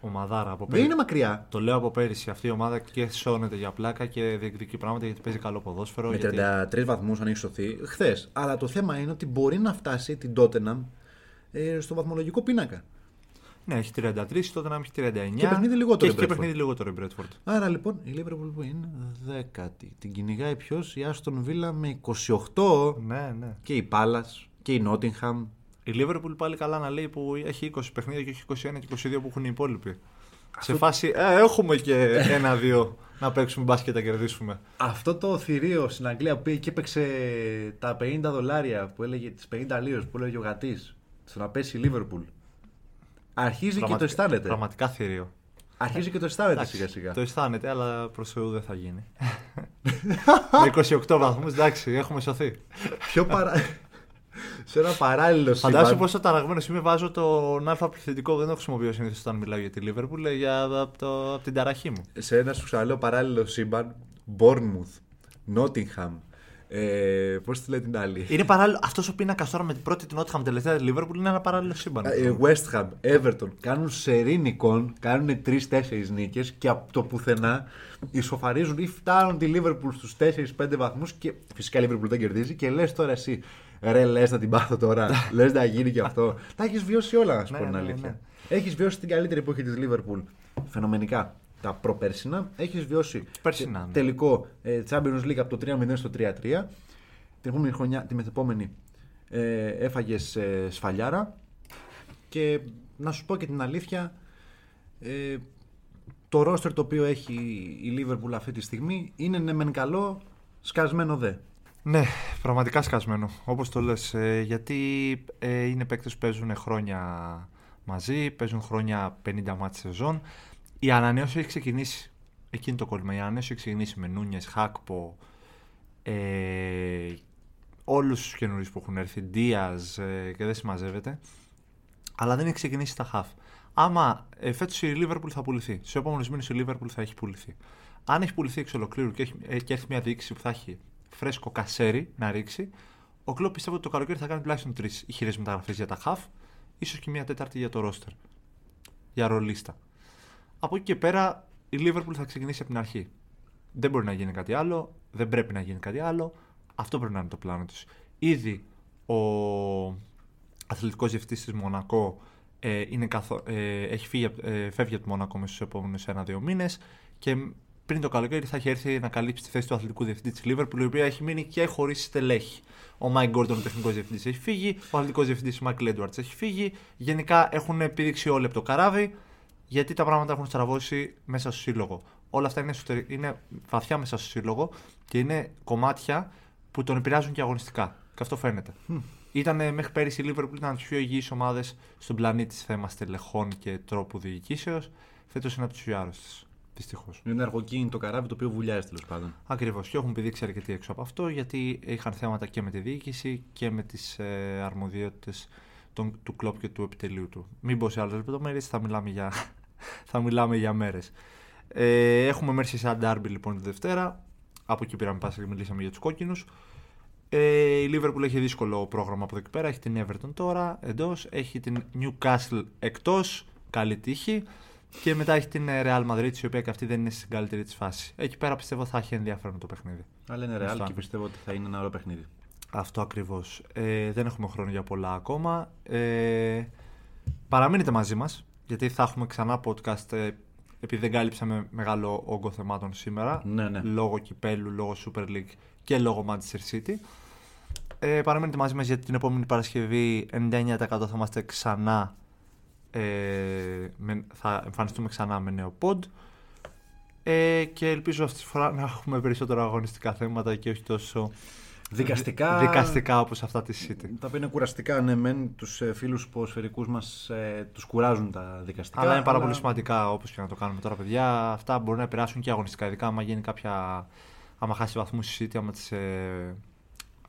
Ομαδάρα από Δεν πέρυσι. είναι μακριά. Το λέω από πέρυσι. Αυτή η ομάδα και σώνεται για πλάκα και διεκδικεί πράγματα γιατί παίζει καλό ποδόσφαιρο. Με γιατί... 33 βαθμούς αν έχει σωθεί χθες. Αλλά το θέμα είναι ότι μπορεί να φτάσει την Tottenham ε, στο βαθμολογικό πίνακα. Ναι, έχει 33, τότε να έχει 39. Και παιχνίδι λιγότερο Και η έχει και Bradford. παιχνίδι λιγότερο η Bradford. Άρα λοιπόν η Liverpool που είναι δέκατη. Την κυνηγάει ποιος, η Aston Villa με 28 Ναι, ναι. και η Palace και η Nottingham. Η Liverpool πάλι καλά να λέει που έχει 20 παιχνίδια και έχει 21 και 22 που έχουν οι υπόλοιποι. Σε φάση, ε, έχουμε και ένα-δύο να παίξουμε μπάσκετ και να κερδίσουμε. Αυτό το θηρίο στην Αγγλία που πήγε και έπαιξε τα 50 δολάρια που έλεγε, τις 50 λίρες που έλεγε ο Γατής στο να πέσει η Liverpool. Αρχίζει και το Πραγματικά- αισθάνεται. Πραγματικά θηρίο. Αρχίζει και το αισθάνεται Εντάξει, σιγά σιγά. Το αισθάνεται, αλλά προς Θεού δεν θα γίνει. [laughs] Με 28 βαθμούς, εντάξει, έχουμε σωθεί. Πιο παρά... σε ένα παράλληλο Φαντάζομαι σύμπαν. πόσο ταραγμένο είμαι, βάζω τον αλφα πληθυντικό. Δεν το χρησιμοποιώ συνήθως όταν μιλάω για τη Liverpool, ε, για, από, το, από την ταραχή μου. Σε ένα σου ξαναλέω παράλληλο σύμπαν. Bournemouth, Nottingham. Ε, Πώς τη λέει την άλλη; Είναι παράλληλο. Αυτός ο πίνακας τώρα με την πρώτη την Nottingham τελευταία τη Liverpool είναι ένα παράλληλο σύμπαν. Ε, West Ham, Everton κάνουν σερή νικών, κάνουν τρει-τέσσερι νίκες και από το πουθενά ισοφαρίζουν ή φτάνουν τη Liverpool στους 4-5 βαθμούς και φυσικά η Liverpool δεν κερδίζει και λες τώρα εσύ. Ρε, λες να την πάθω τώρα. λες να γίνει και αυτό. [laughs] Τα έχεις βιώσει όλα, να σου Ναι, πω την ναι, αλήθεια. ναι. Έχεις βιώσει την καλύτερη εποχή της Liverpool φαινομενικά. Τα προπέρσινα. Έχεις βιώσει Πέρσινα, τε- ναι. τελικό ε, Champions League από το 3-0 στο 3-3. Την επόμενη χρονιά, τη μεθεπόμενη, ε, έφαγες σφαλιάρα. Και να σου πω και την αλήθεια, ε, το ρόστερ το οποίο έχει η Liverpool αυτή τη στιγμή είναι ναι μεν καλό, σκασμένο δε. Ναι, πραγματικά σκασμένο. Όπως το λες. γιατί ε, είναι παίκτες που παίζουν χρόνια μαζί, παίζουν χρόνια 50 μάτς σεζόν. Η ανανέωση έχει ξεκινήσει. Εκείνη το κόλλημα. Η ανανέωση έχει ξεκινήσει με Νούνιες, Χάκπο, ε, όλους τους καινούριους που έχουν έρθει, Ντίας ε, και δεν συμμαζεύεται. Αλλά δεν έχει ξεκινήσει τα half. Άμα ε, φέτος η Liverpool θα πουληθεί, στου επόμενους μήνες η Liverpool θα έχει πουληθεί. Αν έχει πουληθεί εξ ολοκλήρου και, έχει, ε, και έρθει μια διοίκηση που θα έχει φρέσκο κασέρι να ρίξει, ο Κλόπ πιστεύω ότι το καλοκαίρι θα κάνει τουλάχιστον τρεις ηχηρές μεταγραφές για τα half, ίσως και μια τέταρτη για το roster. Για ρολίστα. Από εκεί και πέρα η Liverpool θα ξεκινήσει από την αρχή. Δεν μπορεί να γίνει κάτι άλλο, δεν πρέπει να γίνει κάτι άλλο. Αυτό πρέπει να είναι το πλάνο του. Ήδη ο αθλητικός διευθυντής της Μονακό ε, είναι καθο... ε, έχει φύγει, απ- ε, φεύγει από τη Μονακό μέσα στους επόμενους ένα-δύο μήνες και πριν το καλοκαίρι θα έχει έρθει να καλύψει τη θέση του αθλητικού διευθυντή της Liverpool, η οποία έχει μείνει και χωρίς στελέχη. Ο Μάικ Γκόρντον, ο τεχνικός διευθυντής, έχει φύγει. Ο αθλητικός διευθυντής Μάικλ Έντουαρντς έχει φύγει. Γενικά έχουν πηδήξει όλοι από το καράβι γιατί τα πράγματα έχουν στραβώσει μέσα στο σύλλογο. Όλα αυτά είναι, εσωτερι- είναι βαθιά μέσα στο σύλλογο και είναι κομμάτια που τον επηρεάζουν και αγωνιστικά. Και αυτό φαίνεται. Ήταν μέχρι πέρυσι η Liverpool ήταν από τις πιο υγιείς ομάδες στον πλανήτη σε θέμα στελεχών και τρόπου διοικήσεως. Φέτος είναι από τις πιο άρρωστες. Δυστυχώς. Είναι ένα αργοκίνητο καράβι το οποίο βουλιάζει τέλος πάντων. Ακριβώς. Και έχουν πηδήξει αρκετοί έξω από αυτό γιατί είχαν θέματα και με τη διοίκηση και με τις ε, αρμοδιότητες του κλοπ και του επιτελείου του. Μην πω σε άλλες λεπτομέρειες, θα μιλάμε για, [laughs] θα μιλάμε για μέρες. Ε, έχουμε Merseyside Derby λοιπόν τη Δευτέρα. Από εκεί πήραμε πάσα και μιλήσαμε για τους κόκκινους. Ε, η Liverpool έχει δύσκολο πρόγραμμα από εδώ και πέρα. Έχει την Everton τώρα εντός. Έχει την Newcastle εκτός. Καλή τύχη. Και μετά έχει την ε, Real Madrid, η οποία και αυτή δεν είναι στην καλύτερη της φάση. Εκεί πέρα πιστεύω θα έχει ενδιαφέρον το παιχνίδι. Αλλά είναι Στο ρεάλ και Anfield. πιστεύω ότι θα είναι ένα ωραίο παιχνίδι. Αυτό ακριβώς. Ε, δεν έχουμε χρόνο για πολλά ακόμα. Ε, παραμείνετε μαζί μας, γιατί θα έχουμε ξανά podcast. Ε, επειδή δεν κάλυψαμε μεγάλο όγκο θεμάτων σήμερα. Ναι, ναι. Λόγω κυπέλου, λόγω Super League και λόγω Manchester City. Ε, παραμείνετε μαζί μας γιατί την επόμενη Παρασκευή 99% θα είμαστε ξανά ε, με, θα εμφανιστούμε ξανά με νέο pod ε, και ελπίζω αυτή τη φορά να έχουμε περισσότερα αγωνιστικά θέματα και όχι τόσο Δικαστικά. δικαστικά όπως αυτά της City. Τα οποία είναι κουραστικά, ναι, μεν τους φίλους ποδοσφαιρικούς μας ε, τους κουράζουν τα δικαστικά. Αλλά είναι πάρα πολύ σημαντικά όπως και να το κάνουμε τώρα, παιδιά. Αυτά μπορεί να επηρεάσουν και αγωνιστικά. Ειδικά άμα γίνει κάποια. άμα χάσει βαθμούς η City, άμα, τις, ε,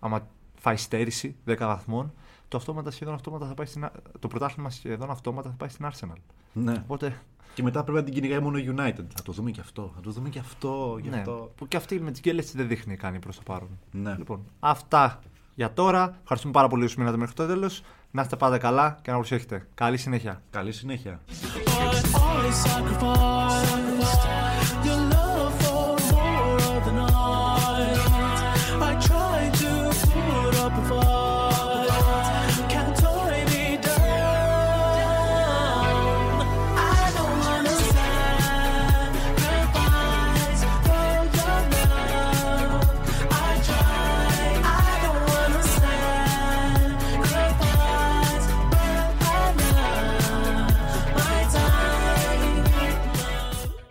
άμα φάει στέρηση 10 βαθμών, το αυτόματα σχεδόν αυτόματα θα πάει στην, Α- το πρωτάθλημα σχεδόν αυτόματα θα πάει στην Arsenal. Ναι. Οπότε. Και μετά πρέπει να την κυνηγάει μόνο United. Θα το δούμε και αυτό. Θα το δούμε και αυτό. Γι Ναι, αυτό. που και αυτή με τι γκέλε δεν δείχνει κάνει προς το παρόν. Ναι. Λοιπόν, αυτά για τώρα. Ευχαριστούμε πάρα πολύ που μείνατε μέχρι το τέλος. Να είστε πάντα καλά και να προσέχετε. Καλή συνέχεια. Καλή συνέχεια.